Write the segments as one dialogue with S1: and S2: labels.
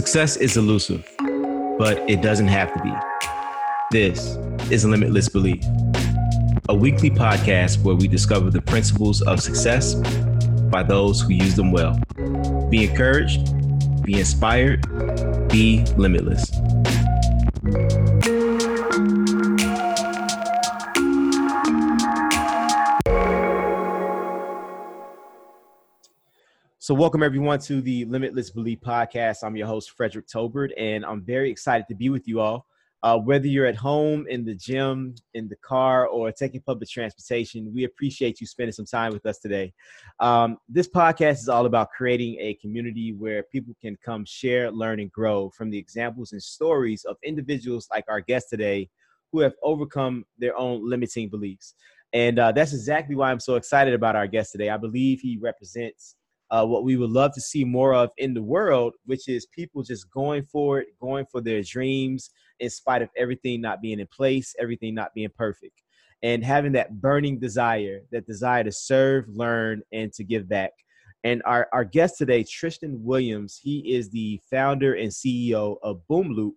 S1: Success is elusive, but it doesn't have to be. This is Limitless Belief, a weekly podcast where we discover the principles of success by those who use them well. Be encouraged, be inspired, be limitless. So, welcome everyone to the Limitless Belief podcast. I'm your host, Frederick Tobert, and I'm very excited to be with you all. Uh, whether you're at home, in the gym, in the car, or taking public transportation, we appreciate you spending some time with us today. Um, this podcast is all about creating a community where people can come share, learn, and grow from the examples and stories of individuals like our guest today who have overcome their own limiting beliefs. And uh, that's exactly why I'm so excited about our guest today. I believe he represents uh, what we would love to see more of in the world, which is people just going for it, going for their dreams in spite of everything not being in place, everything not being perfect, and having that burning desire, that desire to serve, learn, and to give back. And our, our guest today, Tristan Williams, he is the founder and CEO of Boom Loop,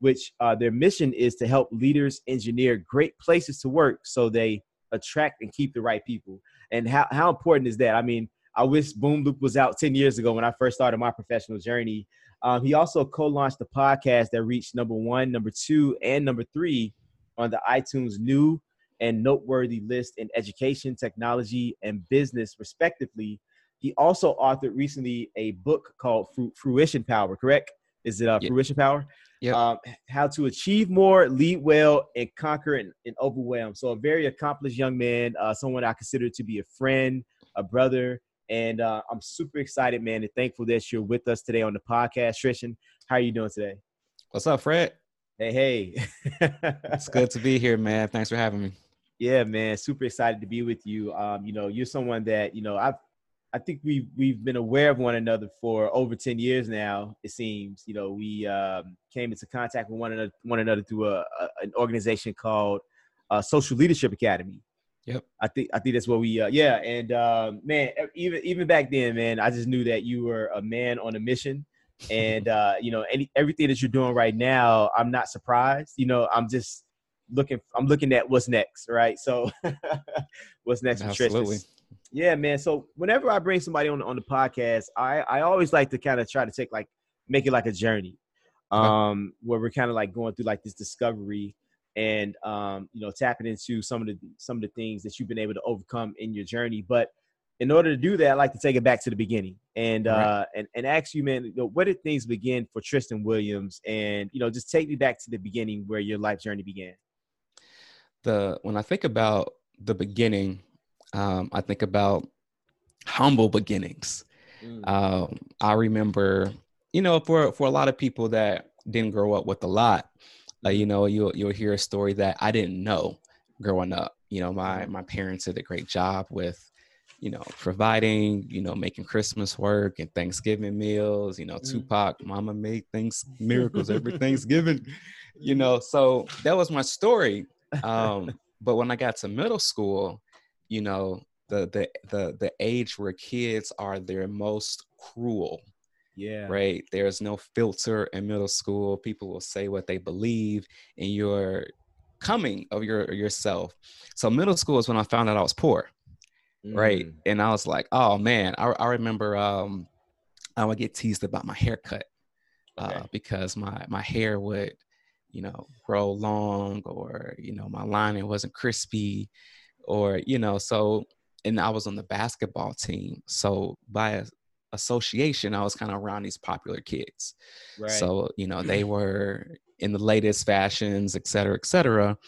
S1: which uh, their mission is to help leaders engineer great places to work so they attract and keep the right people. And how, how important is that? I mean, I wish Boom Loop was out 10 years ago when I first started my professional journey. Um, he also co-launched the podcast that reached number one, number two, and number three on the iTunes new and noteworthy list in education, technology, and business, respectively. He also authored recently a book called Fruition Power. Correct? Is it uh, yep. Fruition Power?
S2: Yeah. Um,
S1: how to achieve more, lead well, and conquer and, and overwhelm. So a very accomplished young man, uh, someone I consider to be a friend, a brother, and uh, I'm super excited, man, and thankful that you're with us today on the podcast. Tristan, how are you doing today?
S2: What's up, Fred?
S1: Hey, hey.
S2: it's good to be here, man. Thanks for having me.
S1: Yeah, man. Super excited to be with you. Um, you know, you're someone that, you know, I've I think we've we've been aware of one another for over 10 years now, it seems. You know, we um, came into contact with one another one another through a, a an organization called uh, Social Leadership Academy.
S2: Yep.
S1: I think I think that's what we uh, yeah and um, man even even back then man I just knew that you were a man on a mission. And uh, you know any everything that you're doing right now I'm not surprised. You know I'm just looking I'm looking at what's next right? So what's next
S2: Absolutely.
S1: yeah man so whenever I bring somebody on on the podcast I I always like to kind of try to take like make it like a journey um where we're kind of like going through like this discovery and um, you know tapping into some of the some of the things that you've been able to overcome in your journey. But in order to do that, I like to take it back to the beginning and right. uh, and and ask you, man, you know, where did things begin for Tristan Williams? And you know, just take me back to the beginning where your life journey began.
S2: The when I think about the beginning, um, I think about humble beginnings. Mm. Um, I remember, you know, for for a lot of people that didn't grow up with a lot, uh, you know, you'll you'll hear a story that I didn't know growing up. You know, my mm-hmm. my parents did a great job with, you know, providing, you know, making Christmas work and Thanksgiving meals. You know, mm. Tupac, Mama made things miracles every Thanksgiving. You know, so that was my story. Um, but when I got to middle school, you know, the the the the age where kids are their most cruel
S1: yeah.
S2: Right. There's no filter in middle school. People will say what they believe in your coming of your yourself. So middle school is when I found out I was poor. Mm. Right. And I was like, oh man, I, I remember um I would get teased about my haircut. Uh, okay. Uh, because my my hair would, you know, grow long or, you know, my lining wasn't crispy or, you know, so and I was on the basketball team. So by a, association, I was kind of around these popular kids. Right. So, you know, they were in the latest fashions, et cetera, et cetera.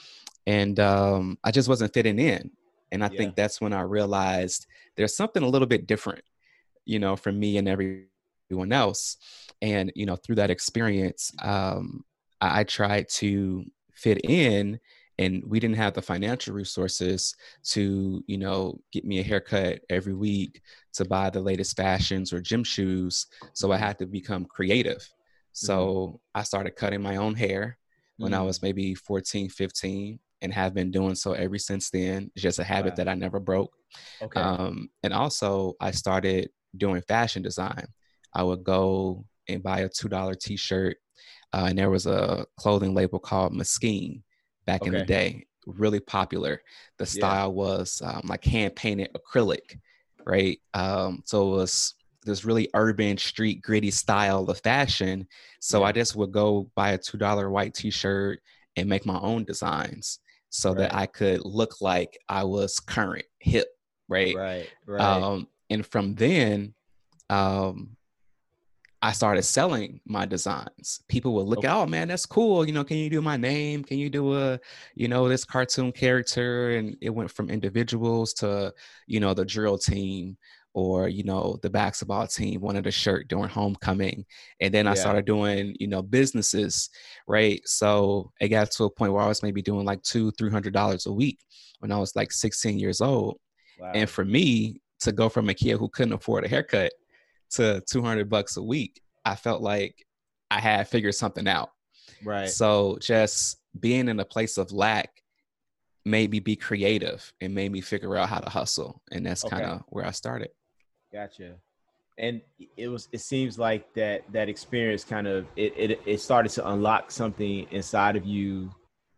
S2: And um, I just wasn't fitting in. And I yeah. think that's when I realized there's something a little bit different, you know, from me and everyone else. And, you know, through that experience, um, I, I tried to fit in and we didn't have the financial resources to you know get me a haircut every week to buy the latest fashions or gym shoes so i had to become creative so mm-hmm. i started cutting my own hair when mm-hmm. i was maybe 14 15 and have been doing so ever since then it's just a habit wow. that i never broke
S1: okay. Um,
S2: and also i started doing fashion design i would go and buy a two dollar t shirt. Uh, and there was a clothing label called Moschino back okay. in the day, really popular. The style yeah. was um, like hand painted acrylic, right? Um, so it was this really urban, street, gritty style of fashion. So yeah. I just would go buy a two dollar white t shirt and make my own designs so right. that I could look like I was current, hip, right?
S1: Right. Right.
S2: Um, and from then, um, I started selling my designs. People would look okay. at, oh man, that's cool. You know, can you do my name? Can you do a, you know, this cartoon character? And it went from individuals to, you know, the drill team or you know the basketball team wanted a shirt during homecoming and then i started doing you know businesses right so it got to a point where i was maybe doing like two three hundred dollars a week when i was like 16 years old wow. and for me to go from a kid who couldn't afford a haircut to 200 bucks a week i felt like i had figured something out
S1: right
S2: so just being in a place of lack made me be creative and made me figure out how to hustle and that's okay. kind of where i started
S1: Gotcha. And it was. It seems like that that experience kind of it it, it started to unlock something inside of you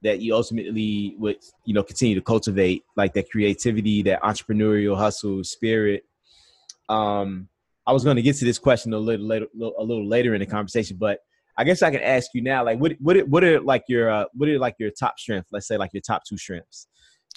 S1: that you ultimately would you know continue to cultivate like that creativity that entrepreneurial hustle spirit um i was going to get to this question a little later a little later in the conversation but i guess i can ask you now like what what are, what are like your uh, what are like your top strengths let's say like your top two strengths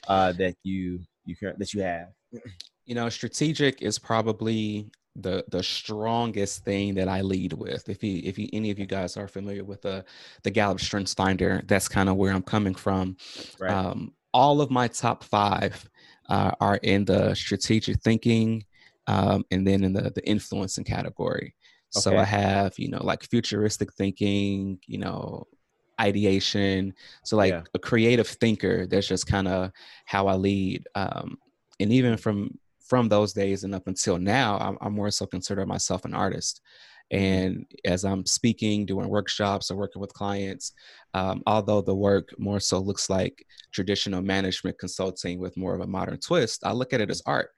S1: uh that you you that you have
S2: you know, strategic is probably the the strongest thing that I lead with. If you if you any of you guys are familiar with the the Gallup Strengths Finder, that's kind of where I'm coming from. Right. Um, all of my top five uh, are in the strategic thinking, um, and then in the the influencing category. Okay. So I have you know like futuristic thinking, you know ideation. So like yeah. a creative thinker. That's just kind of how I lead. Um, and even from from those days and up until now, I'm, I'm more so consider myself an artist. Mm-hmm. And as I'm speaking, doing workshops or working with clients, um, although the work more so looks like traditional management consulting with more of a modern twist, I look at it as art.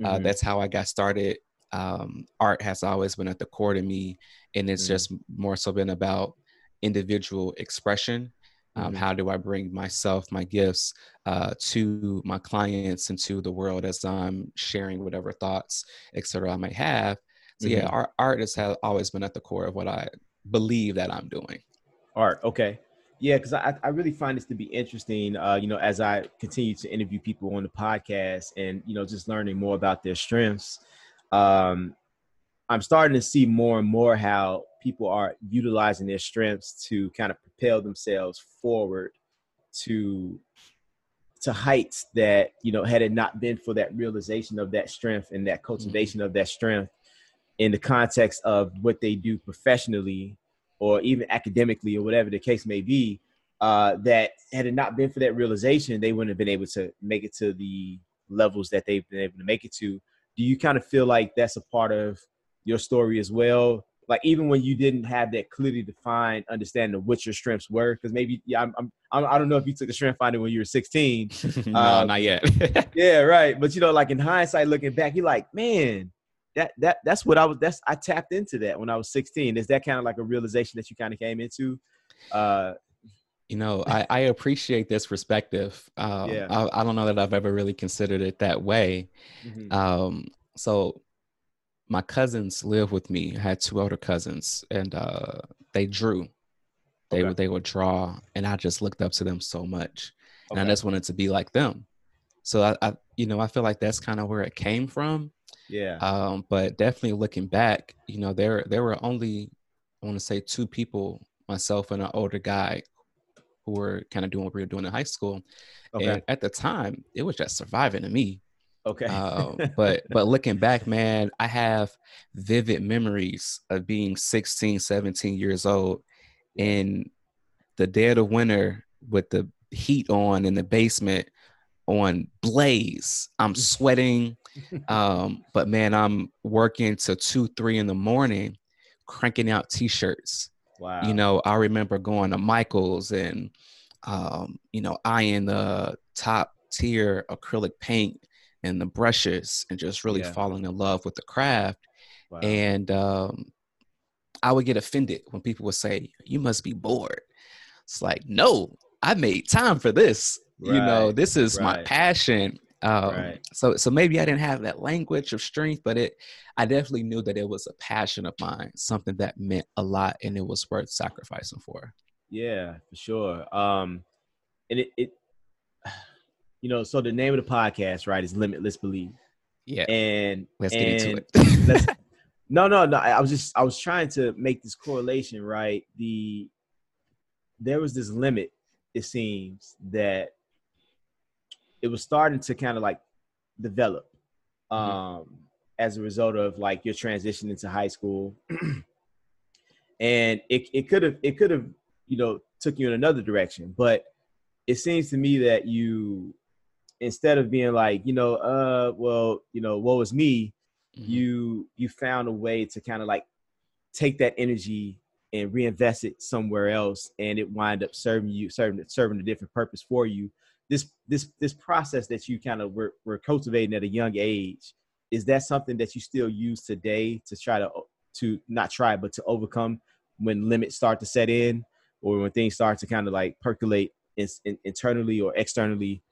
S2: Uh, mm-hmm. Uh, that's how I got started. Um, art has always been at the core to me, and it's mm-hmm. just more so been about individual expression um, mm-hmm. How do I bring myself, my gifts uh, to my clients and to the world as I'm sharing whatever thoughts, etc. I may have. So mm-hmm. yeah, art, art has always been at the core of what I believe that I'm doing.
S1: Art, okay. Yeah, because I, I really find this to be interesting. Uh, you know, as I continue to interview people on the podcast and you know just learning more about their strengths, um, I'm starting to see more and more how people are utilizing their strengths to kind of propel themselves forward to to heights that you know had it not been for that realization of that strength and that cultivation mm-hmm. of that strength in the context of what they do professionally or even academically or whatever the case may be uh, that had it not been for that realization they wouldn't have been able to make it to the levels that they've been able to make it to. Do you kind of feel like that's a part of your story as well? Like even when you didn't have that clearly defined understanding of what your strengths were because maybe yeah I'm, I'm I don't know if you took the strength finder when you were 16
S2: no um, not yet.
S1: Yeah right. But you know like in hindsight looking back you're like man that that that's what I was that's I tapped into that when I was 16 is that kind of like a realization that you kind of came into uh
S2: you know I, I appreciate this perspective um, yeah. I, I don't know that I've ever really considered it that way mm-hmm. um so my cousins live with me. I had two older cousins, and uh, they drew. They okay. would they would draw, and I just looked up to them so much, okay. and I just wanted to be like them. So I, I you know, I feel like that's kind of where it came from.
S1: Yeah.
S2: Um, but definitely looking back, you know, there there were only I want to say two people, myself and an older guy, who were kind of doing what we were doing in high school. Okay. And at the time, it was just surviving to me.
S1: Okay.
S2: um, but but looking back, man, I have vivid memories of being 16, 17 years old in the dead of winter with the heat on in the basement on blaze. I'm sweating. Um, but man, I'm working till two, three in the morning, cranking out t-shirts. Wow. You know, I remember going to Michael's and um, you know, eyeing the top tier acrylic paint and the brushes and just really yeah. falling in love with the craft. Wow. And um, I would get offended when people would say, "You must be bored." It's like, no, I made time for this. Right. You know, this is right. my passion. Um, right. So, so maybe I didn't have that language of strength, but it, I definitely knew that it was a passion of mine, something that meant a lot, and it was worth sacrificing for.
S1: Yeah, for sure. Um, and it, it, you know, so the name of the podcast, right, is Limitless Believe.
S2: Yeah.
S1: And
S2: let's
S1: and
S2: get into it.
S1: no, no, no. I was just I was trying to make this correlation, right? The there was this limit, it seems, that it was starting to kind of like develop mm-hmm. um mm-hmm. as a result of like your transition into high school. and it it could have it could have, you know, took you in another direction, but it seems to me that you instead of being like, you know, uh, well, you know, what was me, mm-hmm. you you found a way to kind of like take that energy and reinvest it somewhere else, and it wind up serving you, serving serving a different purpose for you. This this this process that you kind of were, were cultivating at a young age, is that something that you still use today to try to to not try but to overcome when limits start to set in, or when things start to kind of like percolate in, in, internally or externally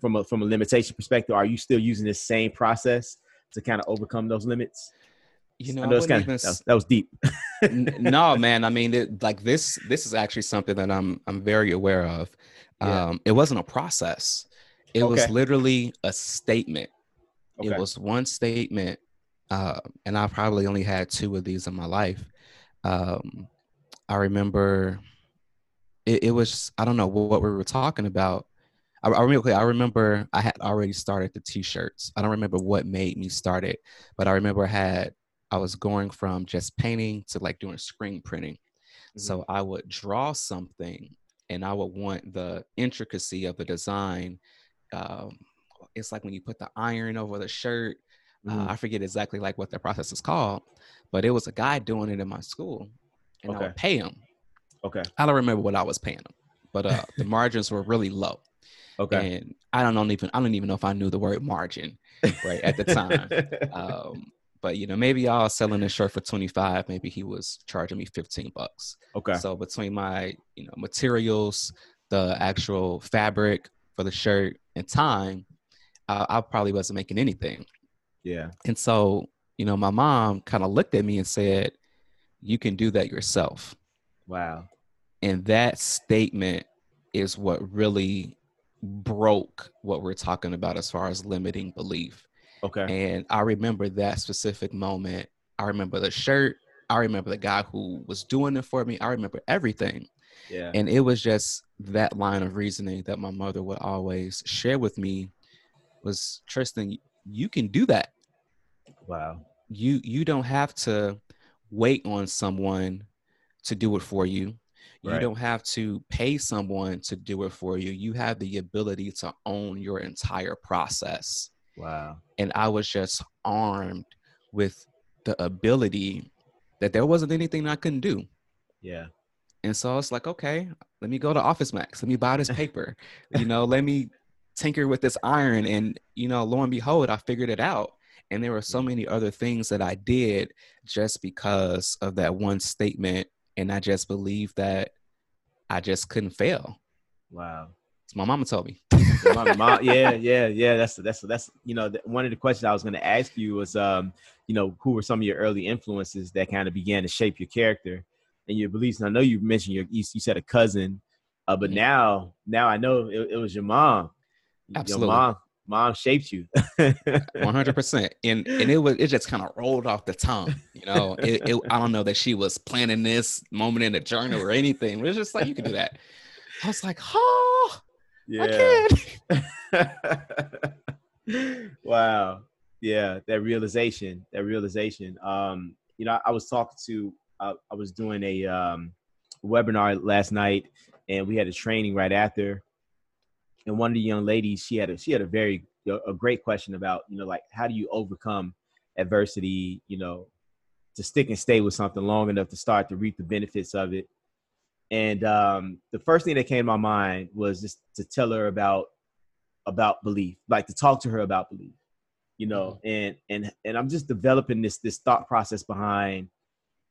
S1: from a from a limitation perspective, are you still using this same process to kind of overcome those limits?
S2: You know, I know
S1: kind of, that, was, that was deep.
S2: no, man. I mean, it, like this. This is actually something that I'm I'm very aware of. Yeah. Um, it wasn't a process. It okay. was literally a statement. Okay. It was one statement, uh, and I probably only had two of these in my life. Um, I remember it, it was I don't know what, what we were talking about, I, I remember, I remember I had already started the t-shirts. I don't remember what made me start it, but I remember I had I was going from just painting to like doing screen printing. Mm-hmm. So I would draw something and I would want the intricacy of the design. Um, it's like when you put the iron over the shirt. Uh, mm-hmm. Uh, I forget exactly like what the process is called, but it was a guy doing it in my school, and okay. I would pay him.
S1: Okay.
S2: I don't remember what I was paying him, but uh, the margins were really low.
S1: Okay.
S2: And I don't, don't even I don't even know if I knew the word margin right at the time. um, but you know, maybe I was selling a shirt for 25, maybe he was charging me 15 bucks.
S1: Okay.
S2: So between my, you know, materials, the actual fabric for the shirt and time, uh, I probably wasn't making anything.
S1: Yeah.
S2: And so, you know, my mom kind of looked at me and said, You can do that yourself.
S1: Wow.
S2: And that statement is what really broke what we're talking about as far as limiting belief.
S1: Okay.
S2: And I remember that specific moment. I remember the shirt. I remember the guy who was doing it for me. I remember everything.
S1: Yeah.
S2: And it was just that line of reasoning that my mother would always share with me was Tristan, you can do that.
S1: Wow.
S2: You you don't have to wait on someone to do it for you. You right. don't have to pay someone to do it for you. You have the ability to own your entire process.
S1: Wow.
S2: And I was just armed with the ability that there wasn't anything I couldn't do.
S1: Yeah.
S2: And so it's like, okay, let me go to Office Max. Let me buy this paper. you know, let me tinker with this iron. And, you know, lo and behold, I figured it out. And there were so many other things that I did just because of that one statement and I just believed that I just couldn't fail.
S1: Wow.
S2: So my mama told me.
S1: my mom, yeah, yeah, yeah. That's that's that's you know one of the questions I was going to ask you was um you know who were some of your early influences that kind of began to shape your character and your beliefs. And I know you mentioned your you, you said a cousin, uh, but now now I know it, it was your mom.
S2: Absolutely.
S1: Your mom mom shaped you
S2: 100% and and it was it just kind of rolled off the tongue you know it, it, i don't know that she was planning this moment in the journal or anything it was just like you can do that i was like oh
S1: yeah. wow. Yeah that realization that realization. Um you know i was talking to uh, i was doing a um webinar last night and we had a training right after. And one of the young ladies she had a she had a very a great question about you know like how do you overcome adversity you know to stick and stay with something long enough to start to reap the benefits of it and um, the first thing that came to my mind was just to tell her about about belief like to talk to her about belief you know mm-hmm. and and and i'm just developing this this thought process behind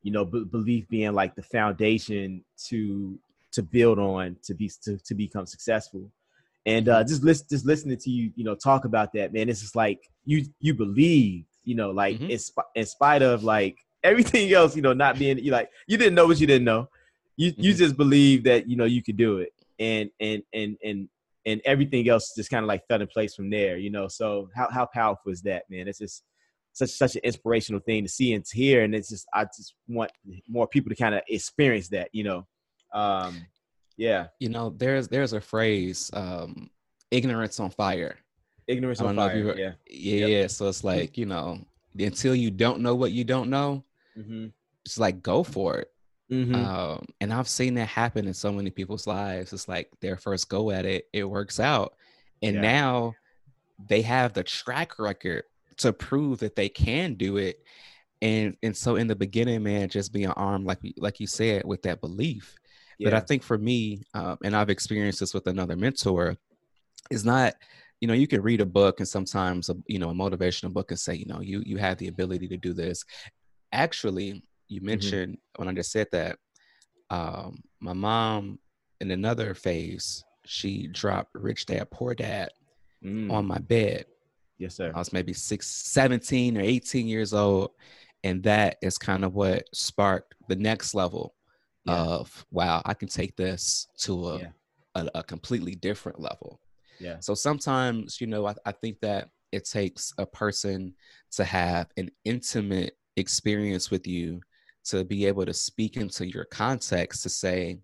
S1: you know, b- belief being like the foundation to to build on to be to, to become successful. And uh, just listen, just listening to you, you know, talk about that, man. It's just like you you believe, you know, like mm-hmm. in, sp- in spite of like everything else, you know, not being you like you didn't know what you didn't know. You mm-hmm. you just believe that you know you could do it, and and and and and everything else just kind of like fell in place from there, you know. So how how powerful is that, man? It's just such such an inspirational thing to see and to hear, and it's just I just want more people to kind of experience that, you know. Um, yeah.
S2: You know, there's there's a phrase, um, ignorance on fire.
S1: Ignorance on fire. Ever,
S2: yeah. Yeah. Yep. So it's like, you know, until you don't know what you don't know, mm-hmm. it's like go for it. Mm-hmm. Um, and I've seen that happen in so many people's lives. It's like their first go at it, it works out. And yeah. now they have the track record to prove that they can do it. And and so in the beginning, man, just being armed, like like you said, with that belief. Yeah. But I think for me, um, and I've experienced this with another mentor, is not you know you can read a book and sometimes a, you know a motivational book and say you know you you have the ability to do this actually you mm-hmm. mentioned mm-hmm. when I just said that, um, my mom in another phase, she dropped Rich Dad Poor Dad mm. on my bed.
S1: Yes, sir.
S2: I was maybe six, 17 or 18 years old. And that is kind of what sparked the next level yeah. of wow, I can take this to a, yeah. a, a, completely different level.
S1: Yeah.
S2: So sometimes, you know, I, I think that it takes a person to have an intimate experience with you to be able to speak into your context to say,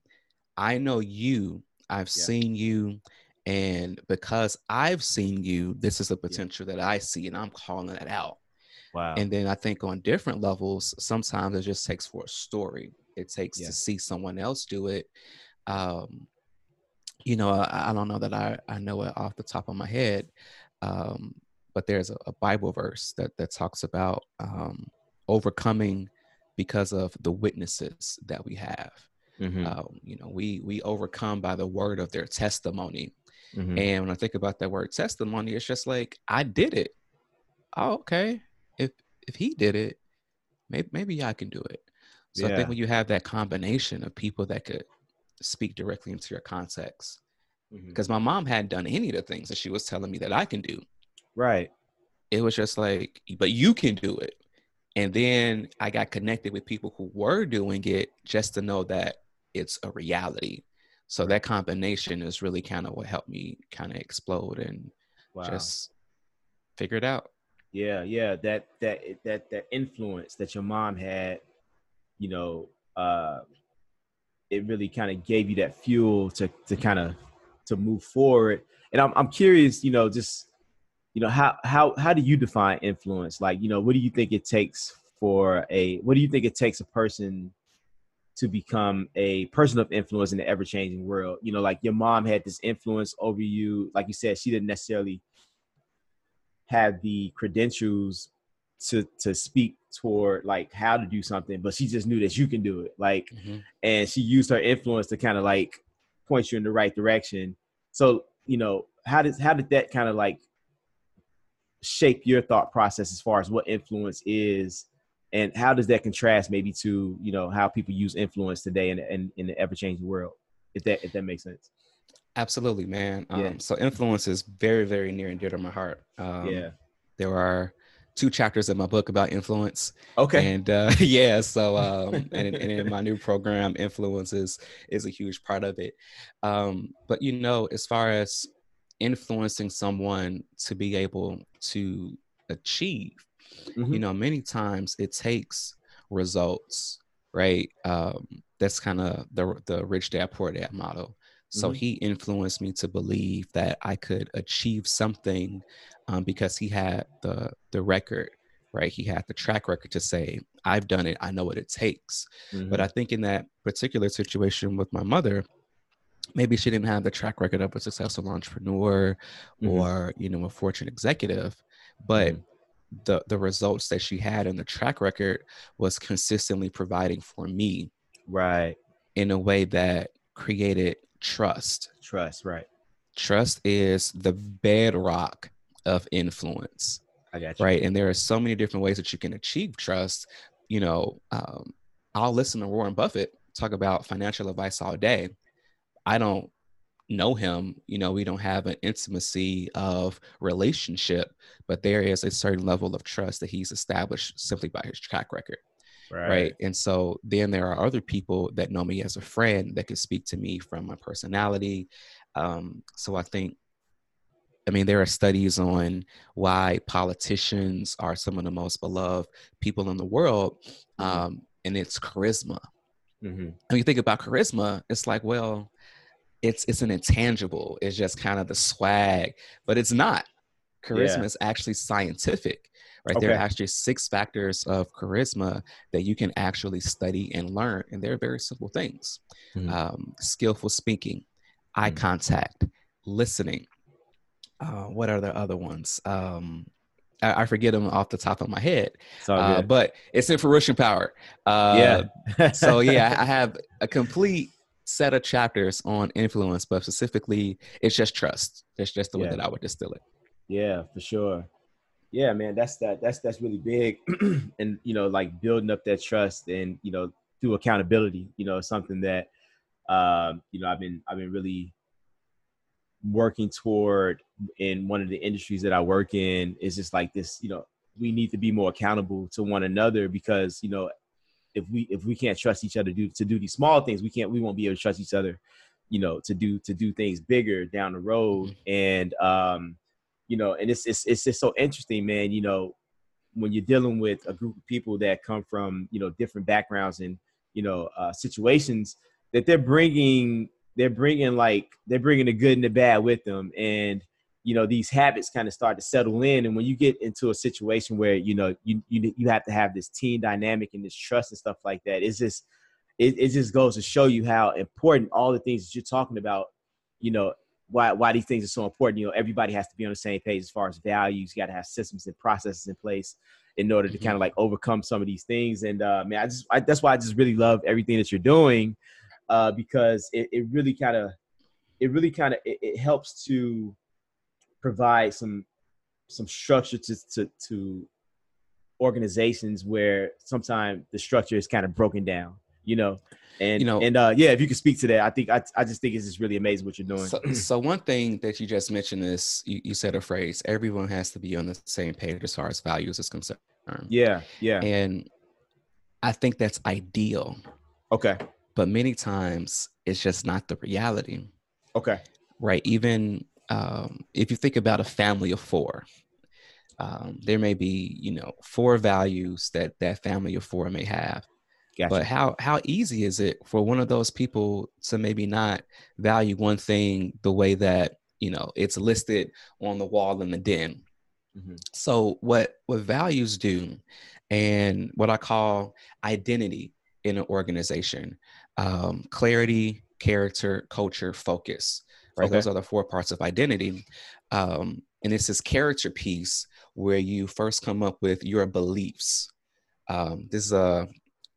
S2: I know you, I've yeah. seen you, and because I've seen you, this is a potential yeah. that I see, and I'm calling it out.
S1: Wow.
S2: And then I think on different levels, sometimes it just takes for a story. It takes yeah. to see someone else do it. Um, you know, I, I, don't know that I, I know it off the top of my head, um, but there's a, a, Bible verse that that talks about um, overcoming because of the witnesses that we have. Mm-hmm. Um, you know, we we overcome by the word of their testimony. Mm-hmm. And when I think about that word testimony, it's just like I did it. Oh, okay. If if he did it, maybe maybe I can do it. So yeah. I think when you have that combination of people that could speak directly into your context, because mm-hmm. my mom hadn't done any of the things that she was telling me that I can do.
S1: Right.
S2: It was just like, but you can do it. And then I got connected with people who were doing it just to know that it's a reality. So that combination is really kind of what helped me kind of explode and wow. just figure it out.
S1: Yeah, yeah, that that that that influence that your mom had, you know, uh it really kind of gave you that fuel to to kind of to move forward. And I'm I'm curious, you know, just you know how how how do you define influence? Like you know what do you think it takes for a what do you think it takes a person to become a person of influence in the ever-changing world? You know like your mom had this influence over you. Like you said she didn't necessarily have the credentials to to speak toward like how to do something but she just knew that you can do it. Like mm-hmm. and she used her influence to kind of like point you in the right direction. So you know how did how did that kind of like shape your thought process as far as what influence is and how does that contrast maybe to you know how people use influence today in, in, in the ever-changing world if that if that makes sense?
S2: Absolutely man. Um, so influence is very very near and dear to my heart. Um,
S1: yeah.
S2: there are two chapters in my book about influence.
S1: Okay.
S2: And uh, yeah so um, and, and, in my new program influence is, is a huge part of it. Um, but you know as far as influencing someone to be able to achieve mm-hmm. you know many times it takes results right um, that's kind of the the rich dad poor dad model so mm-hmm. he influenced me to believe that i could achieve something um, because he had the the record right he had the track record to say i've done it i know what it takes mm-hmm. but i think in that particular situation with my mother maybe she didn't have the track record of a successful entrepreneur mm-hmm. or you know a fortune executive but mm-hmm. the the results that she had and the track record was consistently providing for me
S1: right
S2: in a way that created trust
S1: trust right
S2: trust is the bedrock of influence
S1: I got you.
S2: right and there are so many different ways that you can achieve trust you know um, I'll listen to Warren Buffett talk about financial advice all day. I don't know him, you know, we don't have an intimacy of relationship, but there is a certain level of trust that he's established simply by his track record. Right. right. And so then there are other people that know me as a friend that can speak to me from my personality. Um, so I think, I mean, there are studies on why politicians are some of the most beloved people in the world, mm-hmm. um, and it's charisma. Mm-hmm. When you think about charisma, it's like, well, it's it's an intangible. It's just kind of the swag, but it's not. Charisma yeah. is actually scientific, right? Okay. There are actually six factors of charisma that you can actually study and learn, and they're very simple things: mm-hmm. um, skillful speaking, eye mm-hmm. contact, listening. Uh, what are the other ones? Um, I, I, forget them off the top of my head, uh, but it's in fruition power. Uh, yeah. so yeah, I have a complete set of chapters on influence, but specifically, it's just trust. That's just the way that I would distill it.
S1: Yeah, for sure. Yeah, man, that's that. That's that's really big, and you know, like building up that trust, and you know, through accountability. You know, something that, um, you know, I've been I've been really working toward in one of the industries that I work in is just like this. You know, we need to be more accountable to one another because you know if we if we can't trust each other to do to do these small things, we can't we won't be able to trust each other, you know, to do to do things bigger down the road. Mm-hmm. And um, you know, and it's it's it's just so interesting, man. You know, when you're dealing with a group of people that come from you know different backgrounds and you know uh, situations that they're bringing they're bringing like they're bringing the good and the bad with them and you know these habits kind of start to settle in and when you get into a situation where you know you you, you have to have this team dynamic and this trust and stuff like that it's just it, it just goes to show you how important all the things that you're talking about you know why why these things are so important you know everybody has to be on the same page as far as values you got to have systems and processes in place in order to mm-hmm. kind of like overcome some of these things and uh man i just I, that's why i just really love everything that you're doing uh because it, it really kind of it really kind of it, it helps to provide some some structure to to, to organizations where sometimes the structure is kind of broken down you know? And you know and uh yeah if you could speak to that i think i, I just think it's just really amazing what you're doing.
S2: So, so one thing that you just mentioned is you, you said a phrase everyone has to be on the same page as far as values is concerned.
S1: Yeah yeah.
S2: And i think that's ideal.
S1: Okay.
S2: But many times it's just not the reality.
S1: Okay.
S2: Right even um, if you think about a family of four, um, there may be you know four values that that family of four may have. Gotcha. But how how easy is it for one of those people to maybe not value one thing the way that you know it's listed on the wall in the den? Mm-hmm. So what what values do, and what I call identity in an organization, um, clarity, character, culture, focus right? Okay. Those are the four parts of identity. Um, and it's this character piece where you first come up with your beliefs. Um, this is a,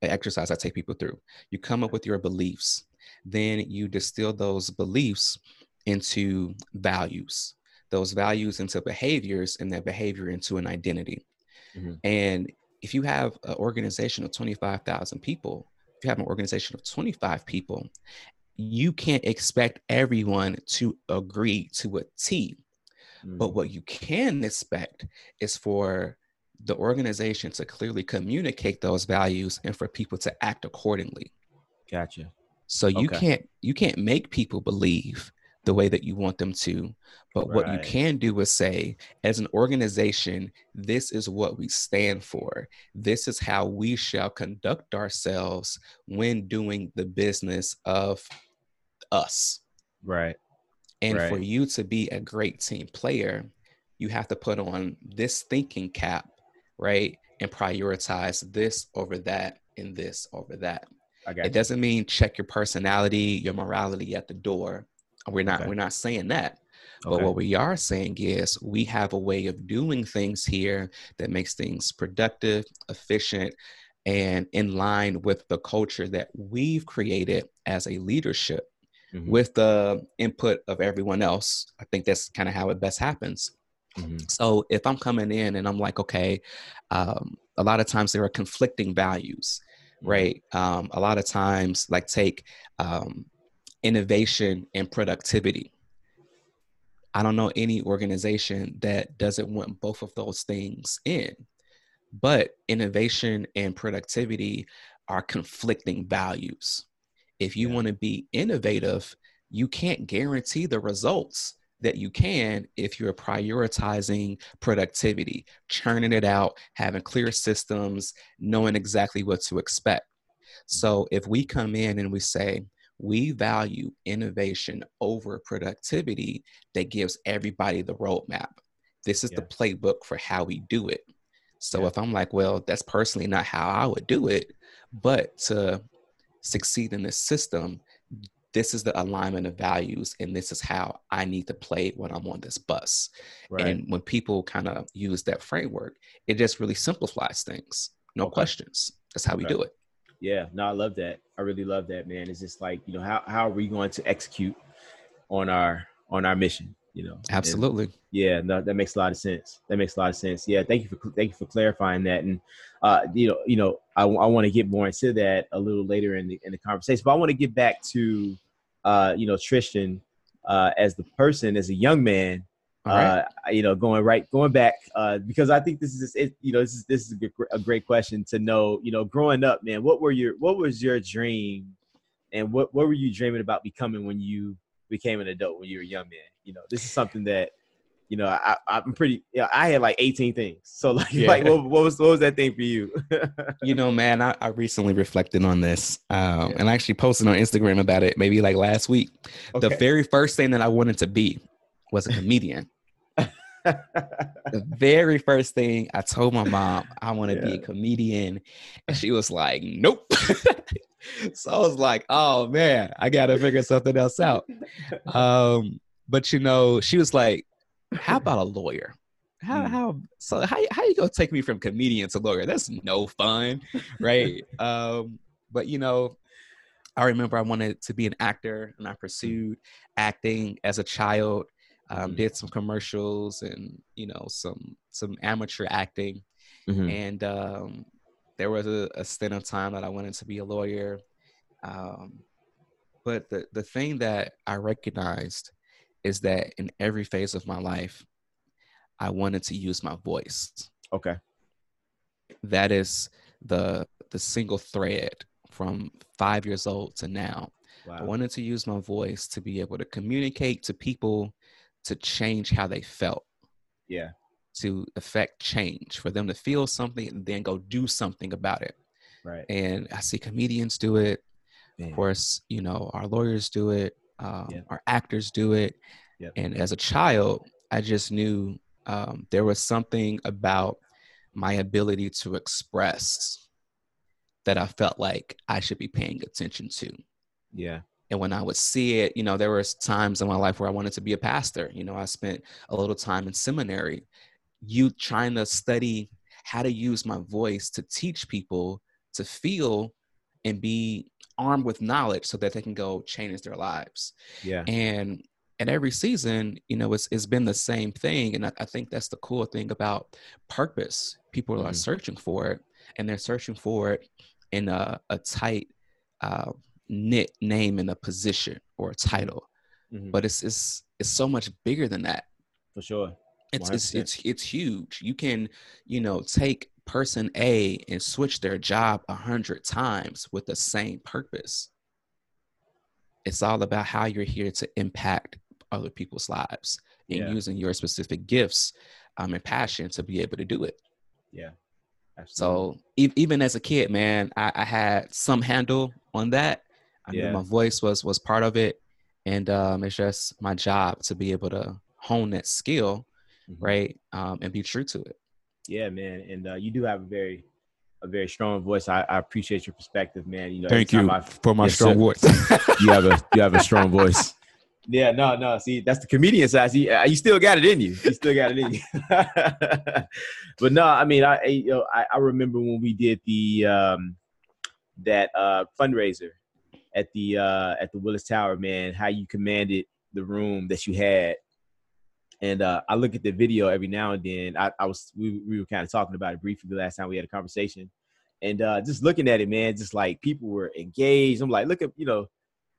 S2: an exercise I take people through. You come up with your beliefs, then you distill those beliefs into values, those values into behaviors, and that behavior into an identity. Mm-hmm. And if you have an organization of 25,000 people, if you have an organization of 25 people you can't expect everyone to agree to a T. Mm. But what you can expect is for the organization to clearly communicate those values and for people to act accordingly.
S1: Gotcha.
S2: So you okay. can't you can't make people believe the way that you want them to. But right. what you can do is say, as an organization, this is what we stand for. This is how we shall conduct ourselves when doing the business of us.
S1: Right.
S2: And
S1: right.
S2: for you to be a great team player, you have to put on this thinking cap, right? And prioritize this over that and this over that. it doesn't mean check your personality, your morality at the door. We're not okay. we're not saying that. Okay. But what we are saying is we have a way of doing things here that makes things productive, efficient, and in line with the culture that we've created as a leadership mm-hmm. with the input of everyone else. I think that's kind of how it best happens. Mm-hmm. So if I'm coming in and I'm like, okay, um, a lot of times there are conflicting values, right? Um, a lot of times, like take um, innovation and productivity. I don't know any organization that doesn't want both of those things in. But innovation and productivity are conflicting values. If you yeah. want to be innovative, you can't guarantee the results that you can if you're prioritizing productivity, churning it out, having clear systems, knowing exactly what to expect. So if we come in and we say, we value innovation over productivity, that gives everybody the roadmap. This is yeah. the playbook for how we do it. So yeah. if I'm like, well, that's personally not how I would do it, but to succeed in this system, this is the alignment of values and this is how I need to play when I'm on this bus. Right. And when people kind of use that framework, it just really simplifies things. No okay. questions. That's how okay. we do it.
S1: Yeah, no, I love that. I really love that, man. It's just like, you know, how, how are we going to execute on our on our mission? You know,
S2: absolutely.
S1: And yeah, no, that makes a lot of sense. That makes a lot of sense. Yeah, thank you for thank you for clarifying that. And uh, you know, you know, I, I want to get more into that a little later in the in the conversation. But I want to get back to uh, you know, Tristan uh, as the person, as a young man, uh, you know, going right, going back, uh, because I think this is, it, you know, this is this is a great question to know. You know, growing up, man, what were your, what was your dream, and what what were you dreaming about becoming when you became an adult when you were a young man? You know, this is something that, you know, I, I'm pretty. Yeah, I had like 18 things. So like, yeah. like what, what, was what was that thing for you?
S2: you know, man, I, I recently reflected on this, um, yeah. and I actually posted on Instagram about it maybe like last week. Okay. The very first thing that I wanted to be was a comedian. the very first thing I told my mom I want to yeah. be a comedian, and she was like, "Nope." so I was like, "Oh man, I got to figure something else out." Um, but you know, she was like, "How about a lawyer?" How mm. how so how how you gonna take me from comedian to lawyer? That's no fun, right? um, but you know, I remember I wanted to be an actor, and I hmm. pursued acting as a child um, did some commercials and you know some some amateur acting mm-hmm. and um, there was a, a, stint of time that i wanted to be a lawyer um, but the, the thing that i recognized is that in every phase of my life i wanted to use my voice
S1: okay
S2: that is the the single thread from five years old to now wow. i wanted to use my voice to be able to communicate to people to change how they felt.
S1: Yeah.
S2: To affect change, for them to feel something and then go do something about it.
S1: Right.
S2: And I see comedians do it. Man. Of course, you know, our lawyers do it, um, yeah. our actors do it. Yep. And as a child, I just knew um, there was something about my ability to express that I felt like I should be paying attention to.
S1: Yeah.
S2: And when I would see it, you know, there was times in my life where I wanted to be a pastor. You know, I spent a little time in seminary. You trying to study how to use my voice to teach people to feel and be armed with knowledge so that they can go change their lives.
S1: Yeah.
S2: And and every season, you know, it's it's been the same thing. And I, I think that's the cool thing about purpose. People mm-hmm. are searching for it, and they're searching for it in a, a tight uh, knit name in a position or a title, mm-hmm. but it's it's it's so much bigger than that.
S1: For sure,
S2: it's it's it's it's huge. You can you know take person A and switch their job a hundred times with the same purpose. It's all about how you're here to impact other people's lives and yeah. using your specific gifts um, and passion to be able to do it.
S1: Yeah.
S2: Absolutely. So e- even as a kid, man, I, I, had some handle on that, I yeah. knew my voice was was part of it, and um, it's just my job to be able to hone that skill, mm-hmm. right, um, and be true to it.
S1: Yeah, man, and uh, you do have a very a very strong voice. I, I appreciate your perspective, man. You know,
S2: thank you I've, for my yes, strong sir.
S1: voice. you have a you have a strong voice. Yeah, no, no. See, that's the comedian side. See, uh, you still got it in you. You still got it in you. but no, I mean, I you know, I, I remember when we did the um that uh fundraiser at the uh, at the Willis Tower, man, how you commanded the room that you had. And uh, I look at the video every now and then. I, I was we, we were kind of talking about it briefly the last time we had a conversation, and uh, just looking at it, man, just like people were engaged. I'm like, look at you know,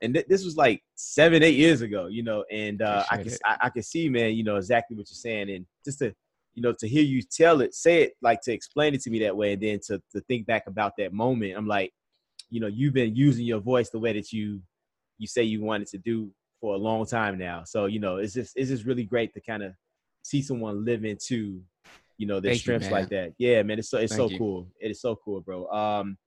S1: and th- this was like seven, eight years ago, you know, and uh, I can I, I can see, man, you know, exactly what you're saying, and just to you know to hear you tell it, say it, like to explain it to me that way, and then to to think back about that moment, I'm like, you know, you've been using your voice the way that you you say you wanted to do for a long time now. So you know, it's just it's just really great to kind of see someone live into you know their Thank strengths you, like that. Yeah, man, it's so it's Thank so you. cool. It is so cool, bro. Um,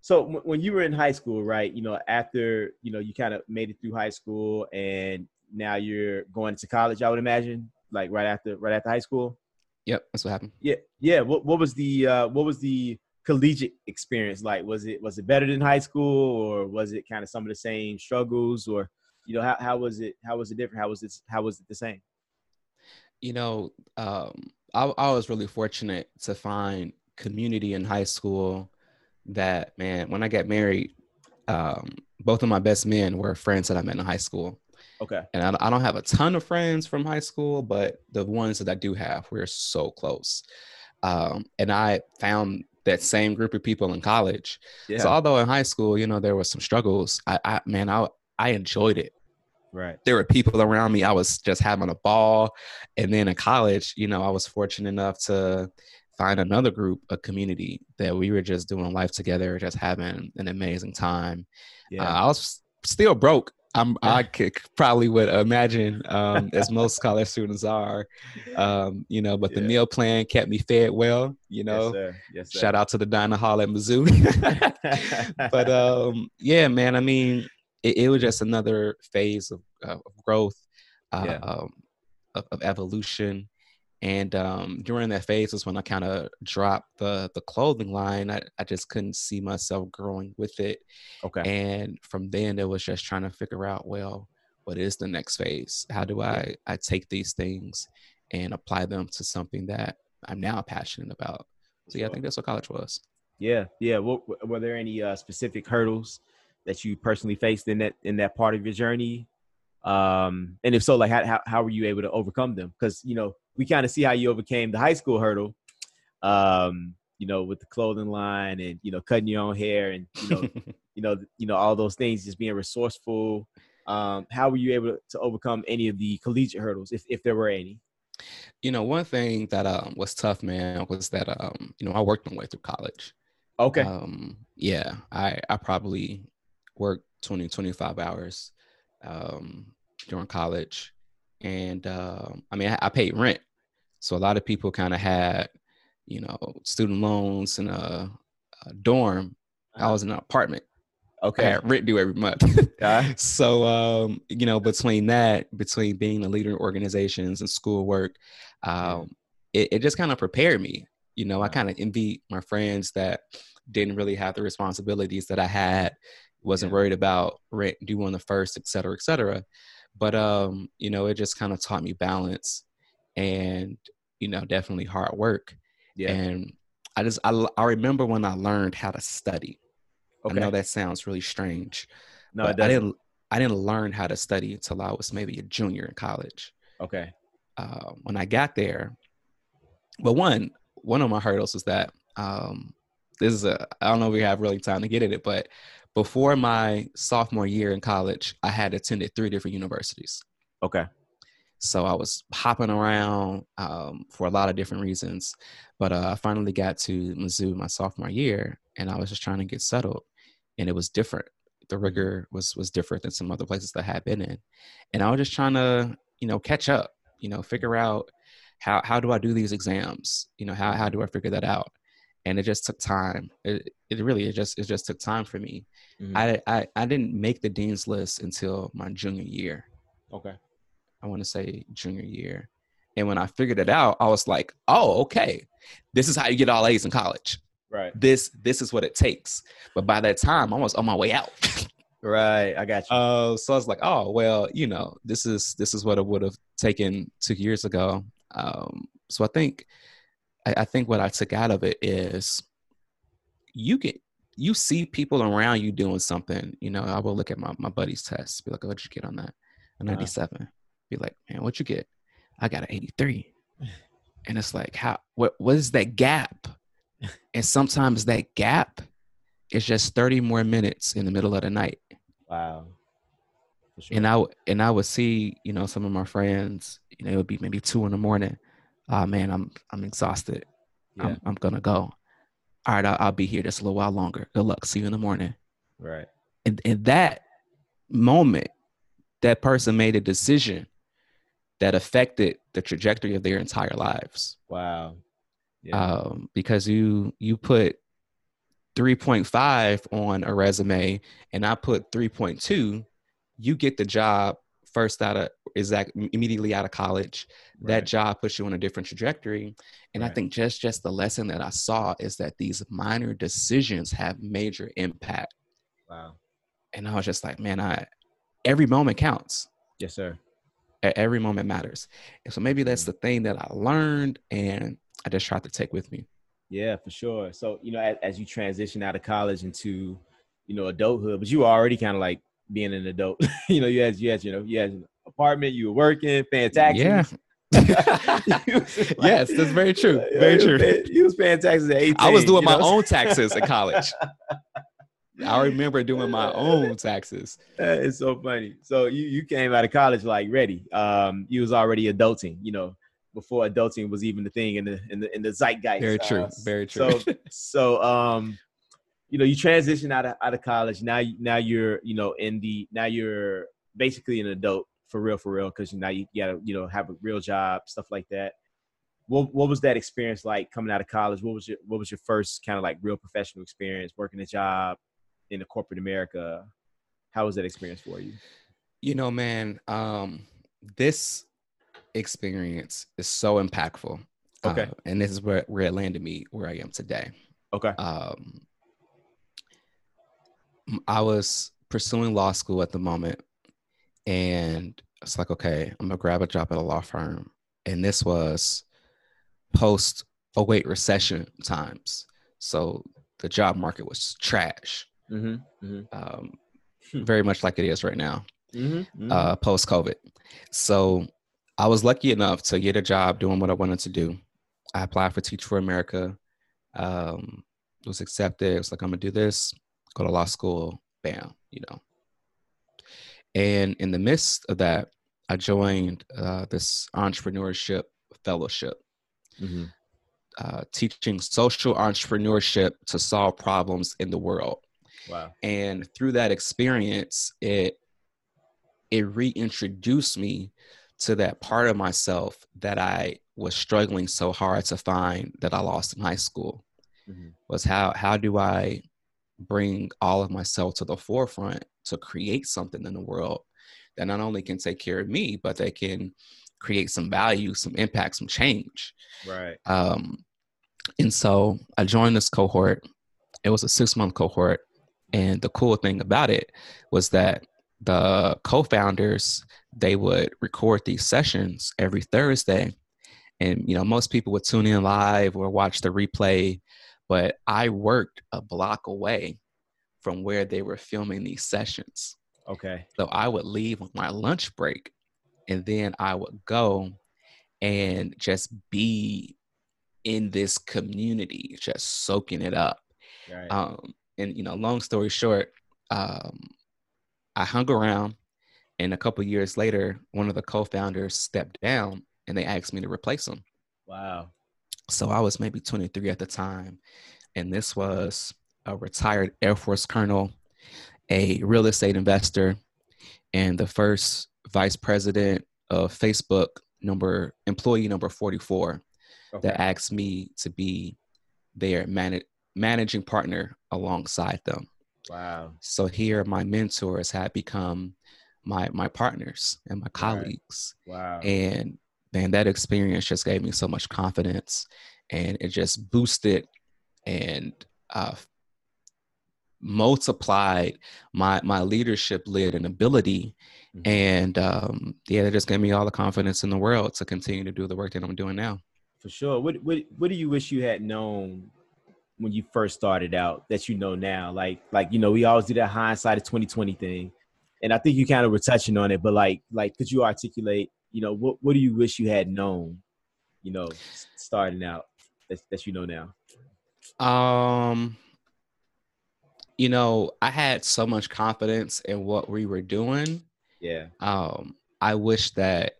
S1: so w- when you were in high school, right? You know, after you know you kind of made it through high school, and now you're going to college. I would imagine, like right after right after high school.
S2: Yep, that's what happened.
S1: Yeah, yeah. What what was the uh, what was the collegiate experience like? Was it was it better than high school, or was it kind of some of the same struggles, or you know how how was it how was it different? How was it how was it the same?
S2: You know, um, I, I was really fortunate to find community in high school that man when i got married um, both of my best men were friends that i met in high school
S1: okay
S2: and I, I, don't have a ton of friends from high school but the ones that i do have we're so close um, and i found that same group of people in college yeah. so although in high school you know there were some struggles i, I man i i enjoyed it
S1: Right.
S2: There were people around me. I was just having a ball. And then in college, you know, I was fortunate enough to find another group, a community that we were just doing life together, just having an amazing time. Yeah. Uh, I was still broke. I'm, I could probably would imagine, um, as most college students are, um, you know, but the yeah. meal plan kept me fed well, you know, yes, sir. Yes, sir. shout out to the diner hall at Mizzou. but, um, yeah, man, I mean, it, it was just another phase of, uh, of growth, uh, yeah. um, of, of, evolution. And um, during that phase was when I kind of dropped the the clothing line. I, I just couldn't see myself growing with it.
S1: Okay.
S2: And from then it was just trying to figure out, well, what is the next phase? How do I I take these things and apply them to something that I'm now passionate about? So yeah, I think that's what college was.
S1: Yeah, yeah. What, were there any uh, specific hurdles that you personally faced in that in that part of your journey? Um, and if so, like how how, how were you able to overcome them? Because you know we kind of see how you overcame the high school hurdle, um, you know, with the clothing line and you know cutting your own hair and you know you know you know all those things, just being resourceful. Um, how were you able to overcome any of the collegiate hurdles, if if there were any?
S2: You know, one thing that um, was tough, man, was that um, you know I worked my way through college.
S1: Okay.
S2: Um, yeah, I I probably worked 20, 25 hours um, during college. And uh, I mean, I, I, paid rent. So a lot of people kind of had, you know, student loans and a, a dorm. I was in an apartment.
S1: Okay.
S2: I had rent due every month. yeah. So, um, you know, between that, between being a leader in organizations and schoolwork, um, it, it just kind of prepared me. You know, I kind of envy my friends that didn't really have the responsibilities that I had wasn't worried about rent due on the first, et cetera, et cetera. But um, you know, it just kind of taught me balance and you know, definitely hard work. Yeah. And I just I, I remember when I learned how to study. Okay. I know that sounds really strange. No, but I didn't I didn't learn how to study until I was maybe a junior in college.
S1: Okay.
S2: Uh, when I got there, but one one of my hurdles was that um, this is a I don't know if we have really time to get at it, but before my sophomore year in college, I had attended three different universities.
S1: Okay.
S2: So I was hopping around um, for a lot of different reasons, but uh, I finally got to Mizzou my sophomore year, and I was just trying to get settled, and it was different. The rigor was was different than some other places that I had been in, and I was just trying to you know catch up, you know, figure out how how do I do these exams, you know, how how do I figure that out, and it just took time. It, it really it just it just took time for me. Mm-hmm. I, I I didn't make the dean's list until my junior year.
S1: Okay.
S2: I want to say junior year. And when I figured it out, I was like, "Oh, okay. This is how you get all A's in college."
S1: Right.
S2: This this is what it takes. But by that time, I was on my way out.
S1: right. I got you.
S2: Uh, so I was like, "Oh, well, you know, this is this is what it would have taken two years ago." Um, so I think I, I think what I took out of it is you get you see people around you doing something. You know, I will look at my, my buddy's test, be like, oh, what'd you get on that? A uh-huh. 97. Uh-huh. Be like, man, what'd you get? I got an 83. and it's like, how what what is that gap and sometimes that gap is just 30 more minutes in the middle of the night.
S1: Wow.
S2: Sure. And I and I would see, you know, some of my friends, you know, it would be maybe two in the morning. Oh man, I'm I'm exhausted. Yeah. I'm I'm gonna go. All right, I'll, I'll be here just a little while longer. Good luck. See you in the morning.
S1: Right.
S2: And in that moment, that person made a decision that affected the trajectory of their entire lives.
S1: Wow.
S2: Yeah. Um, because you you put 3.5 on a resume and I put 3.2, you get the job first out of is that immediately out of college. Right. That job puts you on a different trajectory. And right. I think just just the lesson that I saw is that these minor decisions have major impact.
S1: Wow.
S2: And I was just like, man, I every moment counts.
S1: Yes, sir.
S2: Every moment matters. And so maybe that's mm. the thing that I learned and I just tried to take with me.
S1: Yeah, for sure. So, you know, as, as you transition out of college into, you know, adulthood, but you were already kind of like being an adult. you know, you had, you had, you know, you had an apartment, you were working, paying taxes.
S2: Yeah. like, yes, that's very true. Very true.
S1: you was paying taxes at 18.
S2: I was doing my know? own taxes at college. I remember doing my own taxes.
S1: It's so funny. So you you came out of college like ready. Um, you was already adulting, you know, before adulting was even the thing in the in the in the zeitgeist.
S2: Very true. Uh, Very true.
S1: So so um, you know, you transition out of out of college. Now now you're you know in the now you're basically an adult for real for real because now you, gotta you know have a real job stuff like that. What what was that experience like coming out of college? What was your what was your first kind of like real professional experience working a job? in the corporate America. How was that experience for you?
S2: You know, man, um, this experience is so impactful.
S1: Okay. Uh,
S2: and this is where, where it landed me where I am today.
S1: Okay.
S2: Um, I was pursuing law school at the moment, and it's like, okay, I'm gonna grab a job at a law firm. And this was post 08 recession times. So the job market was trash
S1: mm-hmm, mm-hmm.
S2: Um, hmm. very much like it is right now,
S1: mm-hmm, mm-hmm.
S2: uh, post COVID. So I was lucky enough to get a job doing what I wanted to do. I applied for Teach for America, um, was accepted. It was like, I'm gonna do this, go to law school, bam, you know. And in the midst of that, I joined uh, this entrepreneurship fellowship. Mm-hmm. Uh, teaching social entrepreneurship to solve problems in the world.
S1: Wow.
S2: And through that experience, it it reintroduced me to that part of myself that I was struggling so hard to find that I lost in high school. Mm-hmm. Was how how do I bring all of myself to the forefront to create something in the world that not only can take care of me, but that can create some value, some impact, some change.
S1: Right.
S2: Um, and so I joined this cohort. It was a six month cohort. And the cool thing about it was that the co-founders they would record these sessions every Thursday. And you know, most people would tune in live or watch the replay, but I worked a block away from where they were filming these sessions.
S1: Okay.
S2: So I would leave on my lunch break and then I would go and just be in this community, just soaking it up. Right. Um, and you know, long story short, um, I hung around, and a couple years later, one of the co-founders stepped down, and they asked me to replace him.
S1: Wow.
S2: So I was maybe 23 at the time, and this was a retired Air Force colonel, a real estate investor, and the first vice president of Facebook, number employee number 44, okay. that asked me to be their man- managing partner alongside them.
S1: Wow.
S2: So here my mentors had become my my partners and my colleagues.
S1: Right. Wow.
S2: And man, that experience just gave me so much confidence and it just boosted and uh, multiplied my my leadership lid and ability mm-hmm. and um yeah it just gave me all the confidence in the world to continue to do the work that i'm doing now
S1: for sure what what, what do you wish you had known when you first started out that you know now? Like like you know, we always do that hindsight of 2020 thing. And I think you kind of were touching on it, but like like could you articulate, you know, what what do you wish you had known, you know, starting out that, that you know now?
S2: Um, you know, I had so much confidence in what we were doing.
S1: Yeah.
S2: Um, I wish that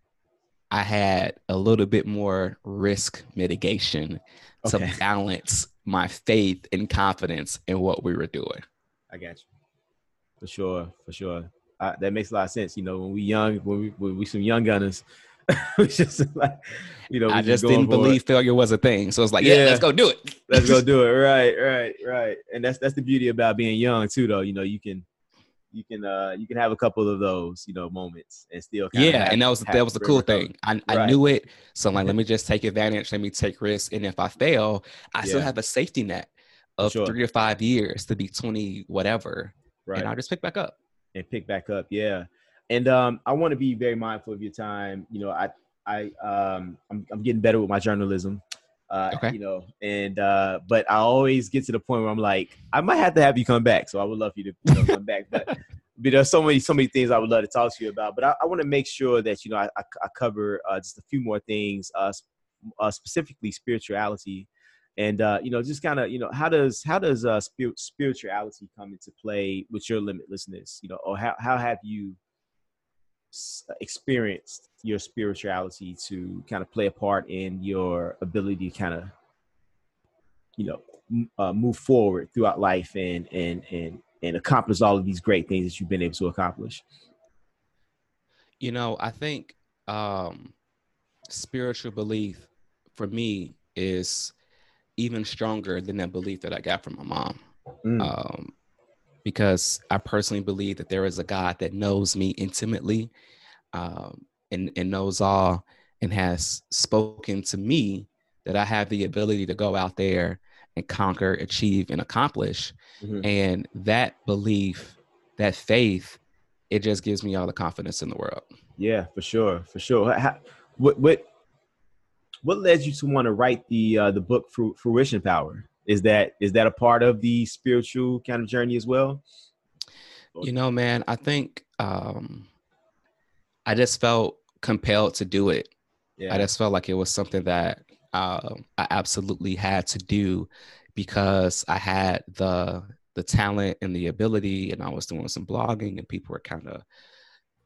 S2: I had a little bit more risk mitigation okay. to balance my faith and confidence in what we were doing.
S1: I got you. For sure, for sure. Uh, that makes a lot of sense. You know, when we young, when we when we some young gunners, it's just like,
S2: you know, I just, just didn't believe failure was a thing. So it's like, yeah, yeah, let's go do it.
S1: let's go do it. Right, right, right. And that's that's the beauty about being young too, though. You know, you can you can uh you can have a couple of those you know moments and still
S2: yeah have, and that was that was the cool thing I, right. I knew it so I'm like let me just take advantage let me take risks and if I fail I yeah. still have a safety net of sure. three to five years to be 20 whatever right and I'll just pick back up
S1: and pick back up yeah and um I want to be very mindful of your time you know I I um I'm, I'm getting better with my journalism uh, okay. you know, and uh, but I always get to the point where I'm like, I might have to have you come back. So I would love you to you know, come back. But, but there's so many so many things I would love to talk to you about. But I, I want to make sure that you know I, I, I cover uh, just a few more things, uh, uh specifically spirituality, and uh, you know just kind of you know how does how does uh, spirit, spirituality come into play with your limitlessness? You know, or how how have you experienced your spirituality to kind of play a part in your ability to kind of you know uh, move forward throughout life and and and and accomplish all of these great things that you've been able to accomplish
S2: you know i think um spiritual belief for me is even stronger than that belief that i got from my mom mm. um because I personally believe that there is a God that knows me intimately um, and, and knows all and has spoken to me that I have the ability to go out there and conquer, achieve, and accomplish. Mm-hmm. And that belief, that faith, it just gives me all the confidence in the world.
S1: Yeah, for sure, for sure. How, what what what led you to want to write the uh, the book Fruition Power? is that is that a part of the spiritual kind of journey as well
S2: you know man i think um i just felt compelled to do it yeah. i just felt like it was something that uh, i absolutely had to do because i had the the talent and the ability and i was doing some blogging and people were kind of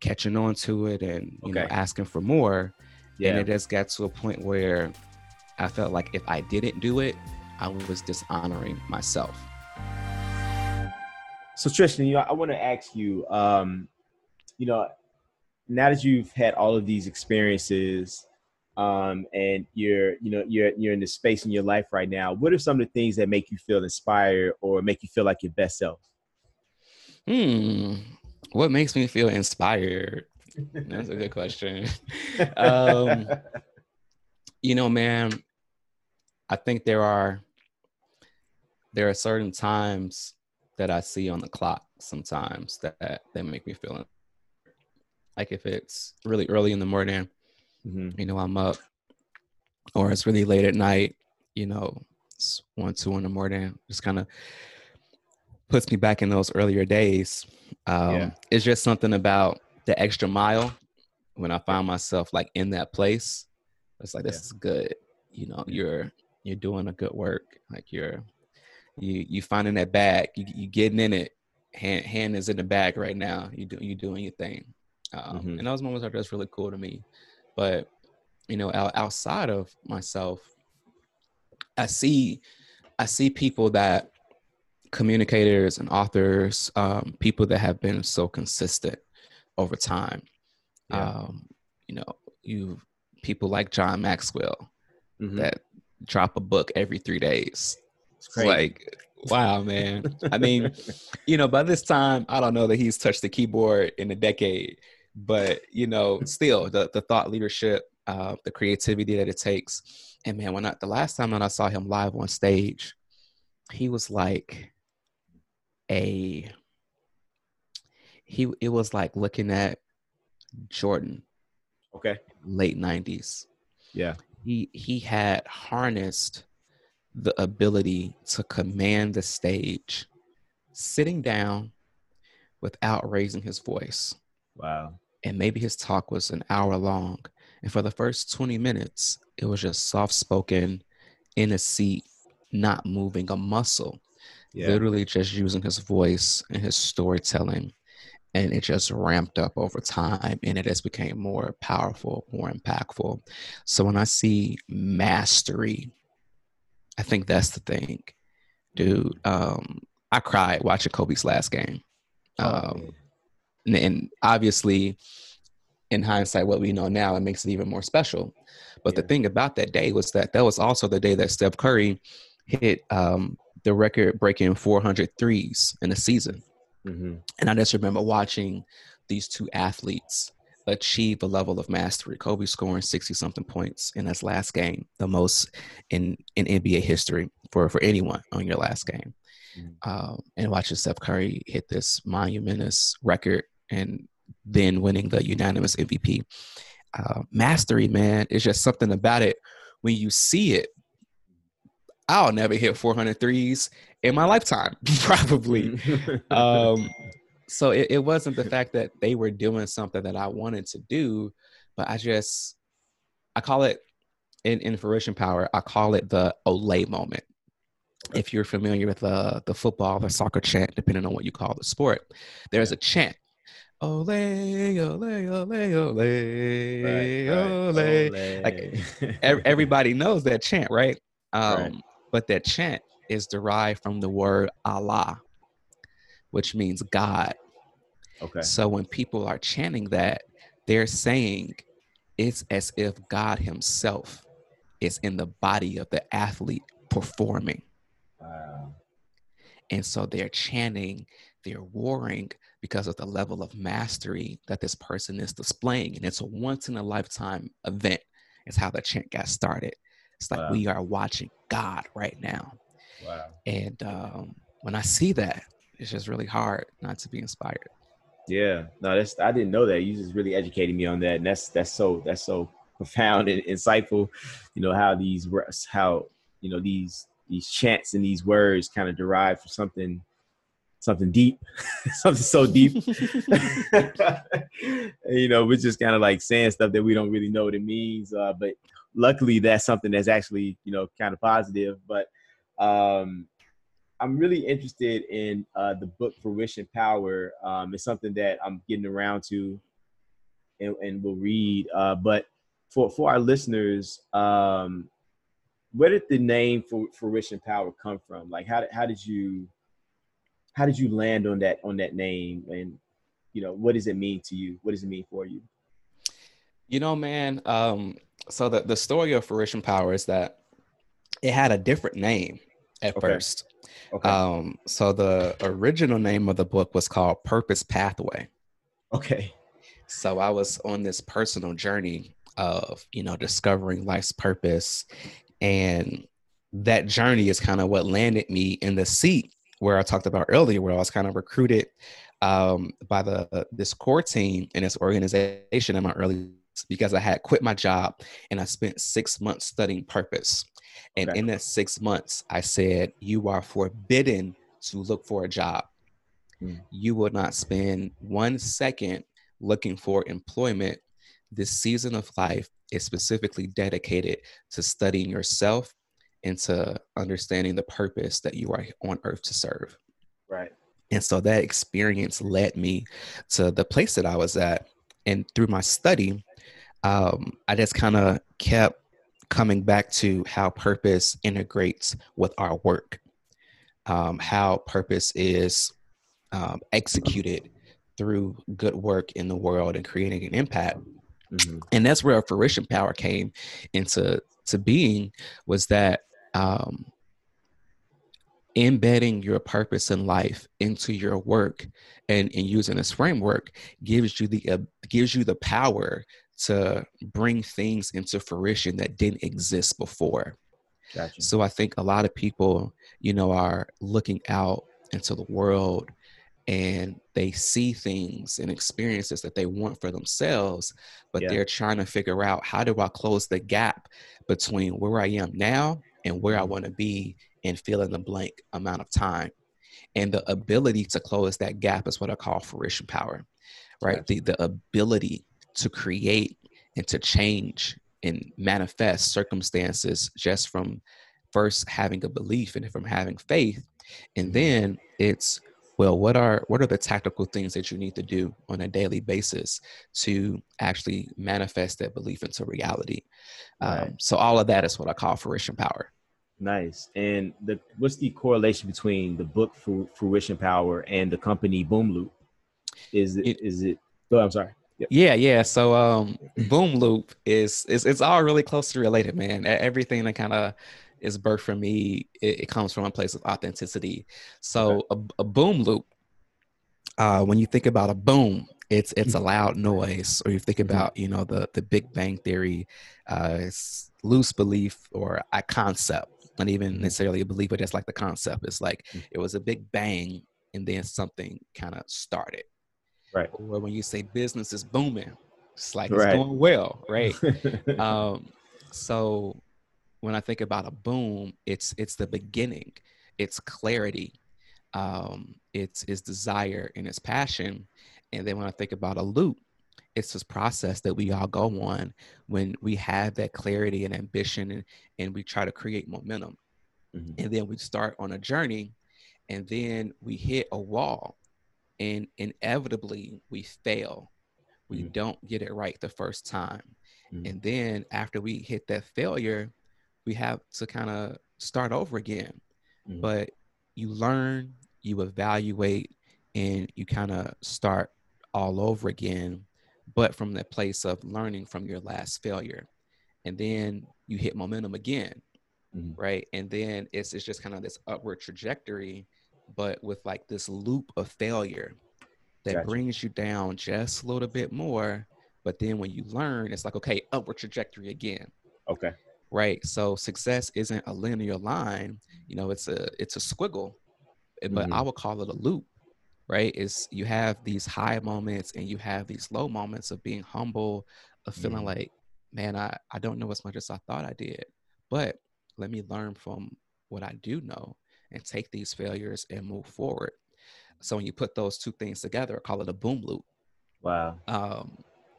S2: catching on to it and you okay. know asking for more yeah. and it just got to a point where i felt like if i didn't do it I was dishonoring myself.
S1: So Tristan, you know, I want to ask you, um, you know, now that you've had all of these experiences, um, and you're, you know, you're you're in the space in your life right now. What are some of the things that make you feel inspired or make you feel like your best self?
S2: Hmm. What makes me feel inspired? That's a good question. um, you know, man, I think there are there are certain times that I see on the clock sometimes that that make me feel like if it's really early in the morning, mm-hmm. you know, I'm up, or it's really late at night, you know, it's one, two in the morning, just kind of puts me back in those earlier days. Um, yeah. It's just something about the extra mile when I find myself like in that place. It's like this yeah. is good. You know, you're you're doing a good work. Like you're you you finding that bag, you you getting in it. Hand hand is in the bag right now. You do you doing your thing, um, mm-hmm. and those moments are just really cool to me. But you know, out, outside of myself, I see I see people that communicators and authors, um, people that have been so consistent over time. Yeah. Um, you know, you people like John Maxwell mm-hmm. that drop a book every three days. It's like, wow, man. I mean, you know, by this time, I don't know that he's touched the keyboard in a decade, but you know, still the the thought leadership, uh, the creativity that it takes. And man, when I the last time that I saw him live on stage, he was like a he it was like looking at Jordan.
S1: Okay.
S2: Late 90s.
S1: Yeah.
S2: He he had harnessed the ability to command the stage sitting down without raising his voice.
S1: Wow.
S2: And maybe his talk was an hour long. And for the first 20 minutes, it was just soft spoken in a seat, not moving a muscle, yeah. literally just using his voice and his storytelling. And it just ramped up over time and it has become more powerful, more impactful. So when I see mastery, I think that's the thing, dude. Um, I cried watching Kobe's last game. Oh, um, and, and, obviously, in hindsight, what we know now, it makes it even more special. But yeah. the thing about that day was that that was also the day that Steph Curry hit um, the record breaking 400 threes in a season. Mm-hmm. And I just remember watching these two athletes achieve a level of mastery. Kobe scoring 60 something points in his last game, the most in, in NBA history for, for anyone on your last game. Mm-hmm. Um, and watching Steph Curry hit this monumentous record and then winning the unanimous MVP. Uh, mastery, man, is just something about it. When you see it, I'll never hit 400 threes in my lifetime, probably. um, so it, it wasn't the fact that they were doing something that I wanted to do, but I just, I call it in, in fruition power, I call it the Olé moment. If you're familiar with the, the football or soccer chant, depending on what you call the sport, there's a chant Olé, olé, olé, olé, right, olé. Like everybody knows that chant, right? Um, right. But that chant is derived from the word Allah, which means God. Okay. So when people are chanting that, they're saying it's as if God Himself is in the body of the athlete performing. Wow. And so they're chanting, they're warring because of the level of mastery that this person is displaying. And it's a once in a lifetime event, is how the chant got started. It's like wow. we are watching God right now. Wow. And um, when I see that, it's just really hard not to be inspired.
S1: Yeah, no, that's I didn't know that. You just really educated me on that, and that's that's so that's so profound and insightful. You know how these how you know these these chants and these words kind of derive from something something deep, something so deep. you know, we're just kind of like saying stuff that we don't really know what it means. Uh, but luckily, that's something that's actually you know kind of positive. But um, I'm really interested in uh, the book Fruition Power. Um, it's something that I'm getting around to, and, and will read. Uh, but for for our listeners, um, where did the name for Fruition Power come from? Like, how how did you how did you land on that on that name and you know what does it mean to you what does it mean for you
S2: you know man um so the, the story of fruition power is that it had a different name at okay. first okay. um so the original name of the book was called purpose pathway
S1: okay
S2: so i was on this personal journey of you know discovering life's purpose and that journey is kind of what landed me in the seat where I talked about earlier, where I was kind of recruited um, by the this core team and this organization in my early because I had quit my job and I spent six months studying purpose. And okay. in that six months, I said, You are forbidden to look for a job. Mm. You will not spend one second looking for employment. This season of life is specifically dedicated to studying yourself and to understanding the purpose that you are on earth to serve.
S1: Right.
S2: And so that experience led me to the place that I was at. And through my study, um, I just kind of kept coming back to how purpose integrates with our work, um, how purpose is um, executed through good work in the world and creating an impact. Mm-hmm. And that's where our fruition power came into to being was that um, embedding your purpose in life into your work and, and using this framework gives you the uh, gives you the power to bring things into fruition that didn't exist before gotcha. so i think a lot of people you know are looking out into the world and they see things and experiences that they want for themselves but yeah. they're trying to figure out how do i close the gap between where i am now and where I mm-hmm. want to be in fill in the blank amount of time. And the ability to close that gap is what I call fruition power, right? The, the ability to create and to change and manifest circumstances just from first having a belief and from having faith. And then it's well what are what are the tactical things that you need to do on a daily basis to actually manifest that belief into reality? Right. um, so all of that is what i call fruition power.
S1: Nice. And the what's the correlation between the book fruition power and the company boom loop is it, it is it oh i'm sorry
S2: Yep. Yeah, yeah. So um Boom Loop is is it's all really closely related, man. Everything that kind of is birthed from me, it, it, comes from a place of authenticity. So okay. a, a, boom loop, uh, when you think about a boom, it's it's a mm-hmm. loud noise. Or you think mm-hmm. about you know the the Big Bang Theory, uh, loose belief or a concept, not even mm-hmm. necessarily a belief, but just like the concept. It's like it was a big bang and then something kind of started.
S1: Right.
S2: Or when you say business is booming, it's like it's going well, right? um, so when I think about a boom, it's it's the beginning, it's clarity, um, it's its desire and its passion, and then when I think about a loop, it's this process that we all go on when we have that clarity and ambition, and and we try to create momentum, mm-hmm. and then we start on a journey, and then we hit a wall, and inevitably we fail. We mm-hmm. don't get it right the first time. Mm-hmm. And then after we hit that failure, we have to kind of start over again. Mm-hmm. But you learn, you evaluate, and you kind of start all over again, but from the place of learning from your last failure. And then you hit momentum again, right? And then it's, it's just kind of this upward trajectory but with like this loop of failure that gotcha. brings you down just a little bit more. But then when you learn, it's like, okay, upward trajectory again.
S1: Okay.
S2: Right. So success isn't a linear line, you know, it's a it's a squiggle, eh, but mm-hmm. I would call it a loop. Right. Is you have these high moments and you have these low moments of being humble, of feeling mm-hmm. like, man, I, I don't know as much as I thought I did. But let me learn from what I do know and take these failures and move forward. So when you put those two things together, I call it a boom loop.
S1: Wow.
S2: Um,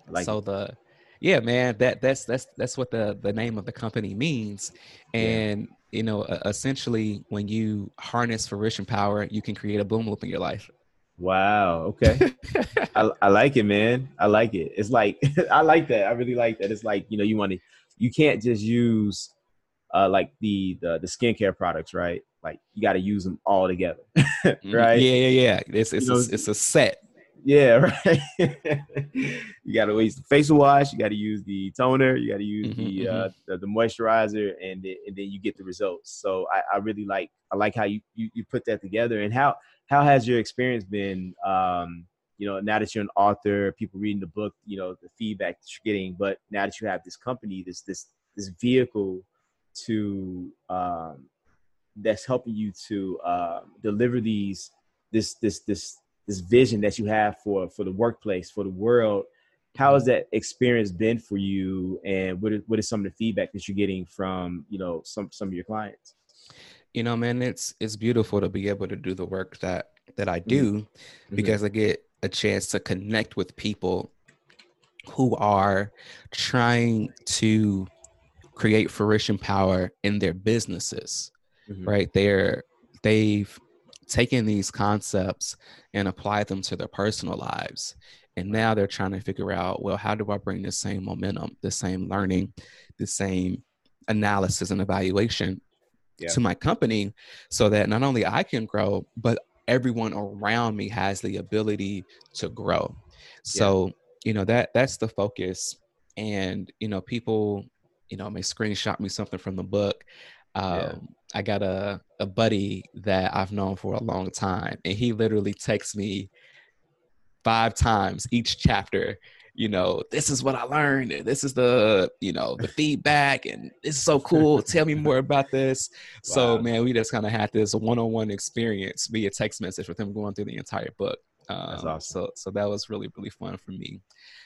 S2: like so the yeah, man, that that's that's that's what the the name of the company means, and yeah. you know, essentially, when you harness fruition power, you can create a boom loop in your life.
S1: Wow. Okay. I, I like it, man. I like it. It's like I like that. I really like that. It's like you know, you want to, you can't just use uh, like the, the the skincare products, right? Like you got to use them all together,
S2: mm-hmm. right? Yeah, yeah, yeah. It's it's you know, a, it's a set.
S1: Yeah, right. you got to use the facial wash. You got to use the toner. You got to use mm-hmm, the, uh, mm-hmm. the, the moisturizer, and the, and then you get the results. So I, I really like I like how you, you you put that together. And how how has your experience been? Um, you know, now that you're an author, people reading the book, you know, the feedback that you're getting. But now that you have this company, this this this vehicle to um, that's helping you to uh, deliver these this this this this vision that you have for for the workplace for the world how has that experience been for you and what is, what is some of the feedback that you're getting from you know some some of your clients
S2: you know man it's it's beautiful to be able to do the work that that i do mm-hmm. because mm-hmm. i get a chance to connect with people who are trying to create fruition power in their businesses mm-hmm. right they're they've taken these concepts and applied them to their personal lives and now they're trying to figure out well how do i bring the same momentum the same learning the same analysis and evaluation yeah. to my company so that not only i can grow but everyone around me has the ability to grow so yeah. you know that that's the focus and you know people you know, may screenshot me something from the book. Um, yeah. I got a, a buddy that I've known for a long time, and he literally texts me five times each chapter. You know, this is what I learned, and this is the you know the feedback, and this is so cool. Tell me more about this. Wow. So, man, we just kind of had this one-on-one experience via text message with him going through the entire book. Um, awesome. So so that was really really fun for me.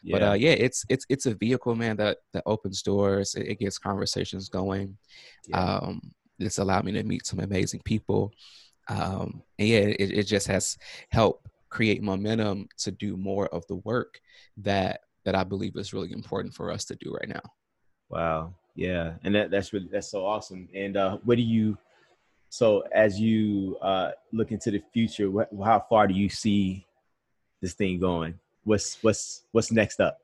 S2: Yeah. But uh, yeah, it's it's it's a vehicle, man, that that opens doors. It, it gets conversations going. Yeah. Um, it's allowed me to meet some amazing people. Um, and yeah, it, it just has helped create momentum to do more of the work that that I believe is really important for us to do right now.
S1: Wow. Yeah, and that, that's really that's so awesome. And uh, what do you? So as you uh, look into the future, what, how far do you see this thing going? What's what's what's next up?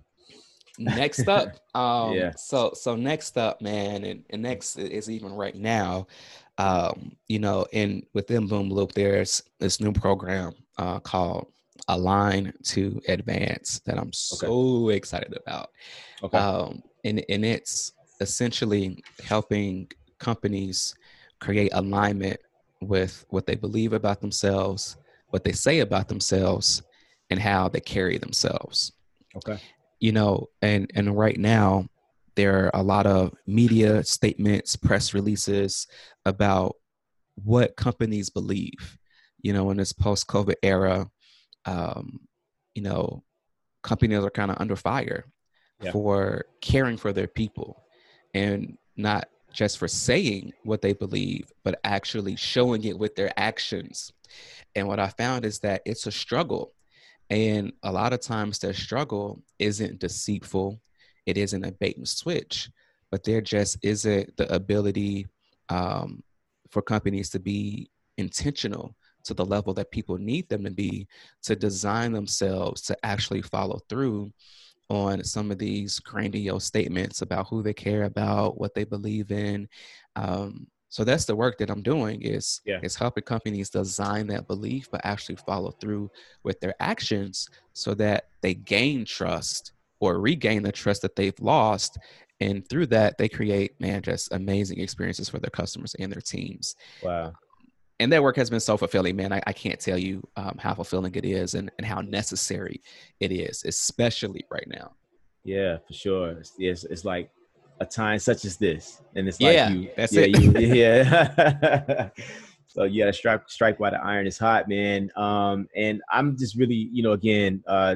S2: next up, um, yeah. So so next up, man, and, and next is even right now. Um, you know, in within Boom Loop, there's this new program uh, called Align to Advance that I'm so okay. excited about. Okay. Um, and and it's essentially helping companies create alignment with what they believe about themselves, what they say about themselves, and how they carry themselves.
S1: Okay.
S2: You know, and and right now there are a lot of media statements, press releases about what companies believe. You know, in this post-COVID era, um, you know, companies are kind of under fire yeah. for caring for their people and not just for saying what they believe, but actually showing it with their actions. And what I found is that it's a struggle. And a lot of times their struggle isn't deceitful, it isn't a bait and switch, but there just isn't the ability um, for companies to be intentional to the level that people need them to be to design themselves to actually follow through on some of these grandiose statements about who they care about, what they believe in. Um, so that's the work that I'm doing is yeah. is helping companies design that belief, but actually follow through with their actions so that they gain trust or regain the trust that they've lost. And through that, they create, man, just amazing experiences for their customers and their teams.
S1: Wow
S2: and that work has been so fulfilling, man. I, I can't tell you um, how fulfilling it is and, and how necessary it is, especially right now.
S1: Yeah, for sure. It's, it's, it's like a time such as this, and it's
S2: yeah,
S1: like you,
S2: that's
S1: yeah,
S2: it.
S1: You, yeah. so you got to strike strike while the iron is hot, man. Um, and I'm just really, you know, again, uh,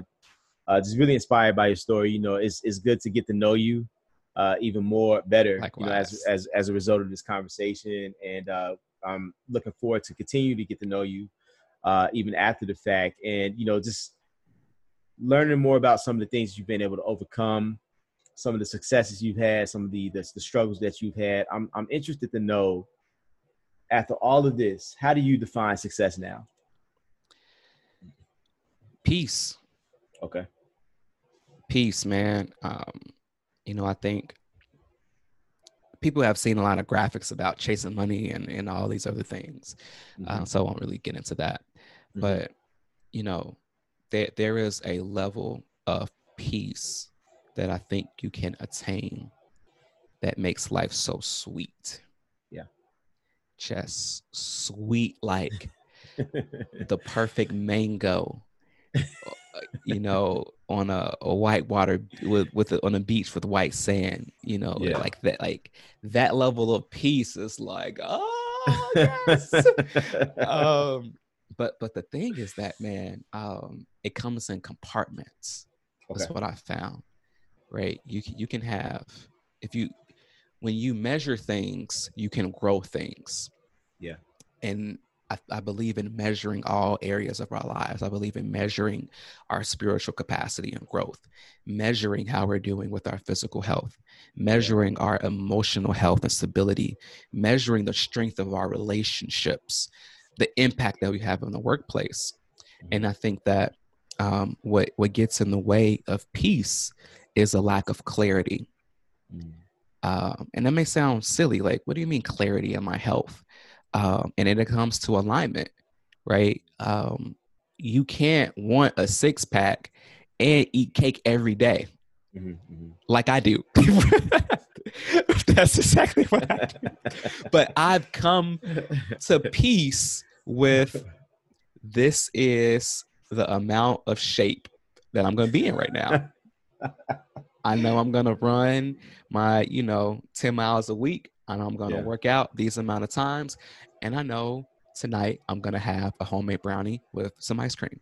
S1: uh, just really inspired by your story. You know, it's it's good to get to know you uh, even more better, Likewise. you know, as as as a result of this conversation. And uh, I'm looking forward to continue to get to know you uh, even after the fact, and you know, just learning more about some of the things you've been able to overcome, some of the successes you've had, some of the the, the struggles that you've had. I'm I'm interested to know after all of this, how do you define success now?
S2: Peace.
S1: Okay.
S2: Peace, man. Um, you know, I think people have seen a lot of graphics about chasing money and, and all these other things. Uh, mm-hmm. Uh, so I won't really get into that. Mm-hmm. But, you know, there, there is a level of peace that I think you can attain that makes life so sweet.
S1: Yeah.
S2: Just sweet like the perfect mango you know, on a, a white water with with a, on a beach with white sand, you know, yeah. like that, like that level of peace is like, oh yes. um, but but the thing is that man, um, it comes in compartments. Okay. That's what I found. Right, you can you can have if you when you measure things, you can grow things.
S1: Yeah,
S2: and I, I, believe in measuring all areas of our lives. I believe in measuring our spiritual capacity and growth, measuring how we're doing with our physical health, measuring our emotional health and stability, measuring the strength of our relationships, the impact that we have in the workplace. And mm-hmm. I think that um, what what gets in the way of peace is a lack of clarity. Mm. Um, and that may sound silly. Like, what do you mean clarity in my health? um, and it comes to alignment, right? Um, you can't want a six pack and eat cake every day, mm-hmm, mm-hmm. like I do. That's exactly what I do. but I've come to peace with this is the amount of shape that I'm going to be in right now. I know I'm going to run my, you know, 10 miles a week. I know I'm going to yeah. work out these amount of times and I know tonight I'm gonna have a homemade brownie with some ice cream.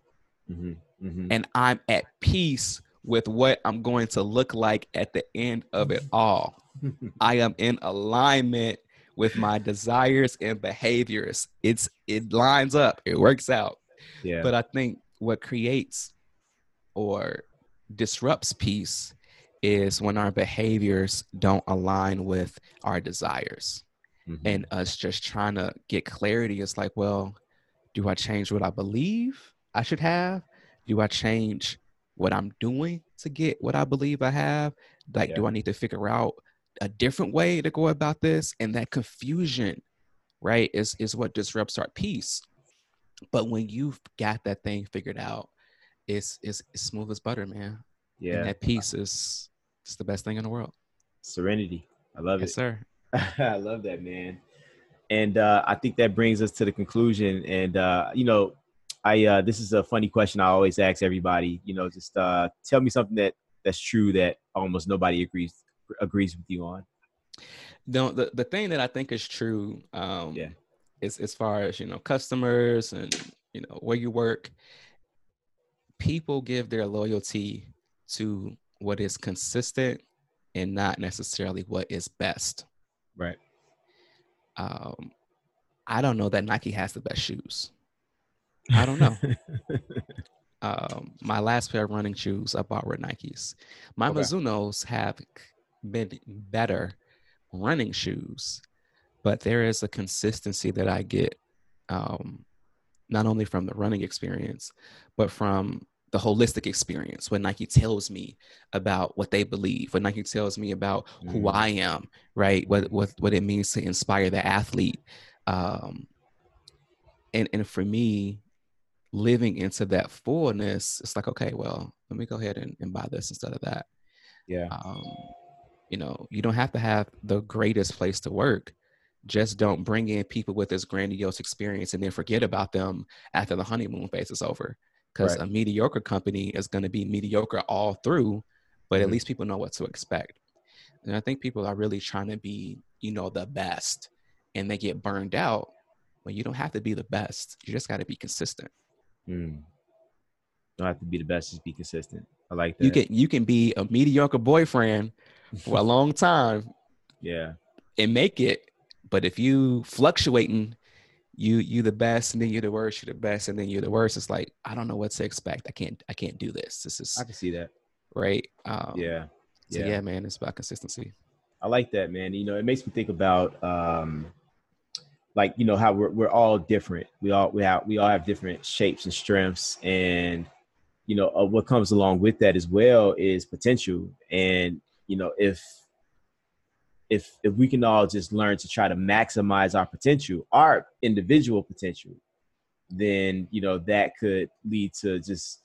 S2: Mm-hmm, mm-hmm. And I'm at peace with what I'm going to look like at the end of it all. I am in alignment with my desires and behaviors. It's it lines up, it works out.
S1: Yeah.
S2: But I think what creates or disrupts peace is when our behaviors don't align with our desires mm-hmm. and us just trying to get clarity. It's like, well, do I change what I believe I should have? Do I change what I'm doing to get what I believe I have? Like, yeah. do I need to figure out a different way to go about this? And that confusion, right, is is what disrupts our peace. But when you've got that thing figured out, it's it's, it's smooth as butter, man. Yeah. And that peace is it's the best thing in the world.
S1: Serenity. I love
S2: yes,
S1: it.
S2: sir.
S1: I love that, man. And uh, I think that brings us to the conclusion. And uh, you know, I uh, this is a funny question I always ask everybody. You know, just uh, tell me something that that's true that almost nobody agrees agrees with you on.
S2: No, the the thing that I think is true, um, yeah, is as far as you know, customers and you know where you work, people give their loyalty to what is consistent and not necessarily what is best.
S1: Right.
S2: Um, I don't know that Nike has the best shoes. I don't know. um, my last pair of running shoes I bought were Nikes. My okay. Mizunos have been better running shoes, but there is a consistency that I get um, not only from the running experience, but from the holistic experience when Nike tells me about what they believe, when Nike tells me about mm. who I am, right? What what what it means to inspire the athlete. Um, and and for me, living into that fullness, it's like, okay, well, let me go ahead and, and buy this instead of that.
S1: Yeah. Um,
S2: you know, you don't have to have the greatest place to work. Just don't bring in people with this grandiose experience and then forget about them after the honeymoon phase is over because right. a mediocre company is going to be mediocre all through, but mm-hmm. at least people know what to expect. And I think people are really trying to be, you know, the best and they get burned out when you don't have to be the best. You just got to be consistent.
S1: Mm. Don't have to be the best, just be consistent. I like that.
S2: You can you can be a mediocre boyfriend for a long time.
S1: Yeah.
S2: And make it. But if you fluctuating you you the best and then you're the worst you're the best and then you're the worst. It's like i don't know what to expect. I can't i can't do this. This is
S1: i can see that.
S2: right? Um,
S1: yeah
S2: so yeah. yeah man it's about consistency.
S1: I like that man. You know it makes me think about um like you know how we're, we're all different. We all we have we all have different shapes and strengths. And you know uh, what comes along with that as well is potential. And you know if if if we can all just learn to try to maximize our potential, our individual potential, then you know that could lead to just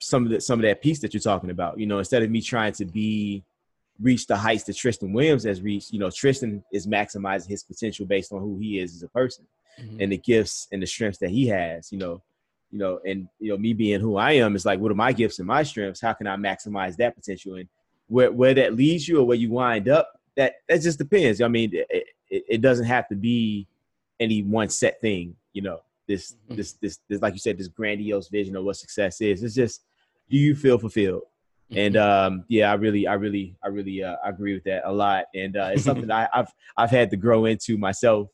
S1: some of the some of that peace that you're talking about. You know, instead of me trying to be reach the heights that Tristan Williams has reached, you know, Tristan is maximizing his potential based on who he is as a person mm-hmm. and the gifts and the strengths that he has, you know. You know, and you know, me being who I am is like, what are my gifts and my strengths? How can I maximize that potential? And where where that leads you or where you wind up, that that just depends. I mean, it, it, it, doesn't have to be any one set thing. You know, this, mm-hmm. this this this like you said, this grandiose vision of what success is. It's just do you feel fulfilled? Mm-hmm. And um, yeah, I really, I really, I really uh, agree with that a lot. And uh, it's something I, I've I've had to grow into myself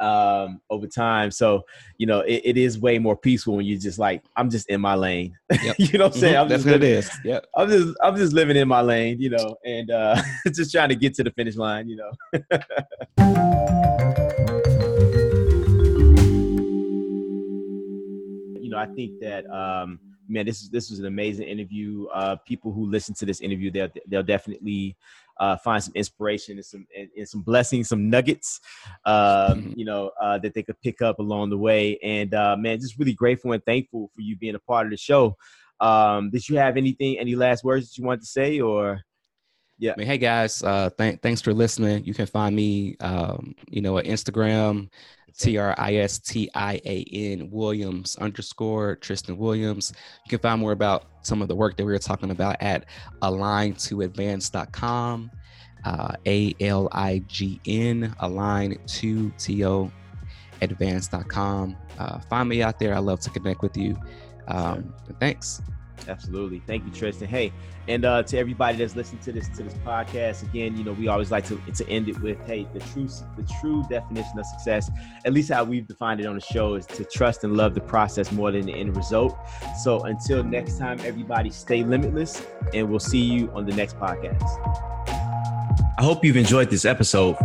S1: um, over time. So, you know, it, it is way more peaceful when you just like, I'm just in my lane. Yep. you know what I'm saying? Mm-hmm. I'm
S2: That's what living, it is. Yeah.
S1: I'm just, I'm just living in my lane, you know, and uh, just trying to get to the finish line, you know. you know, I think that, um, man, this is this was an amazing interview. Uh, people who listen to this interview, they'll they'll definitely uh, find some inspiration and some and, and some blessings, some nuggets, um, mm-hmm. you know, uh, that they could pick up along the way. And uh, man, just really grateful and thankful for you being a part of the show. Um, did you have anything, any last words that you wanted to say, or?
S2: Yeah. I mean, hey guys, uh, th- thanks for listening. You can find me, um, you know, at Instagram, T R I S T I A N Williams underscore Tristan Williams. You can find more about some of the work that we were talking about at align2advance.com. Uh, A L I G N, align to T O advance.com. Uh, find me out there. I love to connect with you. Um, thanks.
S1: Absolutely. Thank you, Tristan. Hey, and uh, to everybody that's listening to this to this podcast, again, you know, we always like to to end it with, hey, the true the true definition of success, at least how we've defined it on the show, is to trust and love the process more than the end result. So until next time, everybody, stay limitless, and we'll see you on the next podcast. I hope you've enjoyed this episode.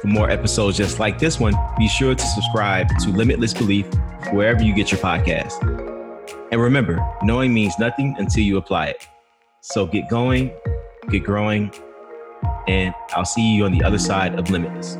S1: For more episodes just like this one, be sure to subscribe to Limitless Belief wherever you get your podcast. And remember, knowing means nothing until you apply it. So get going, get growing, and I'll see you on the other side of Limitless.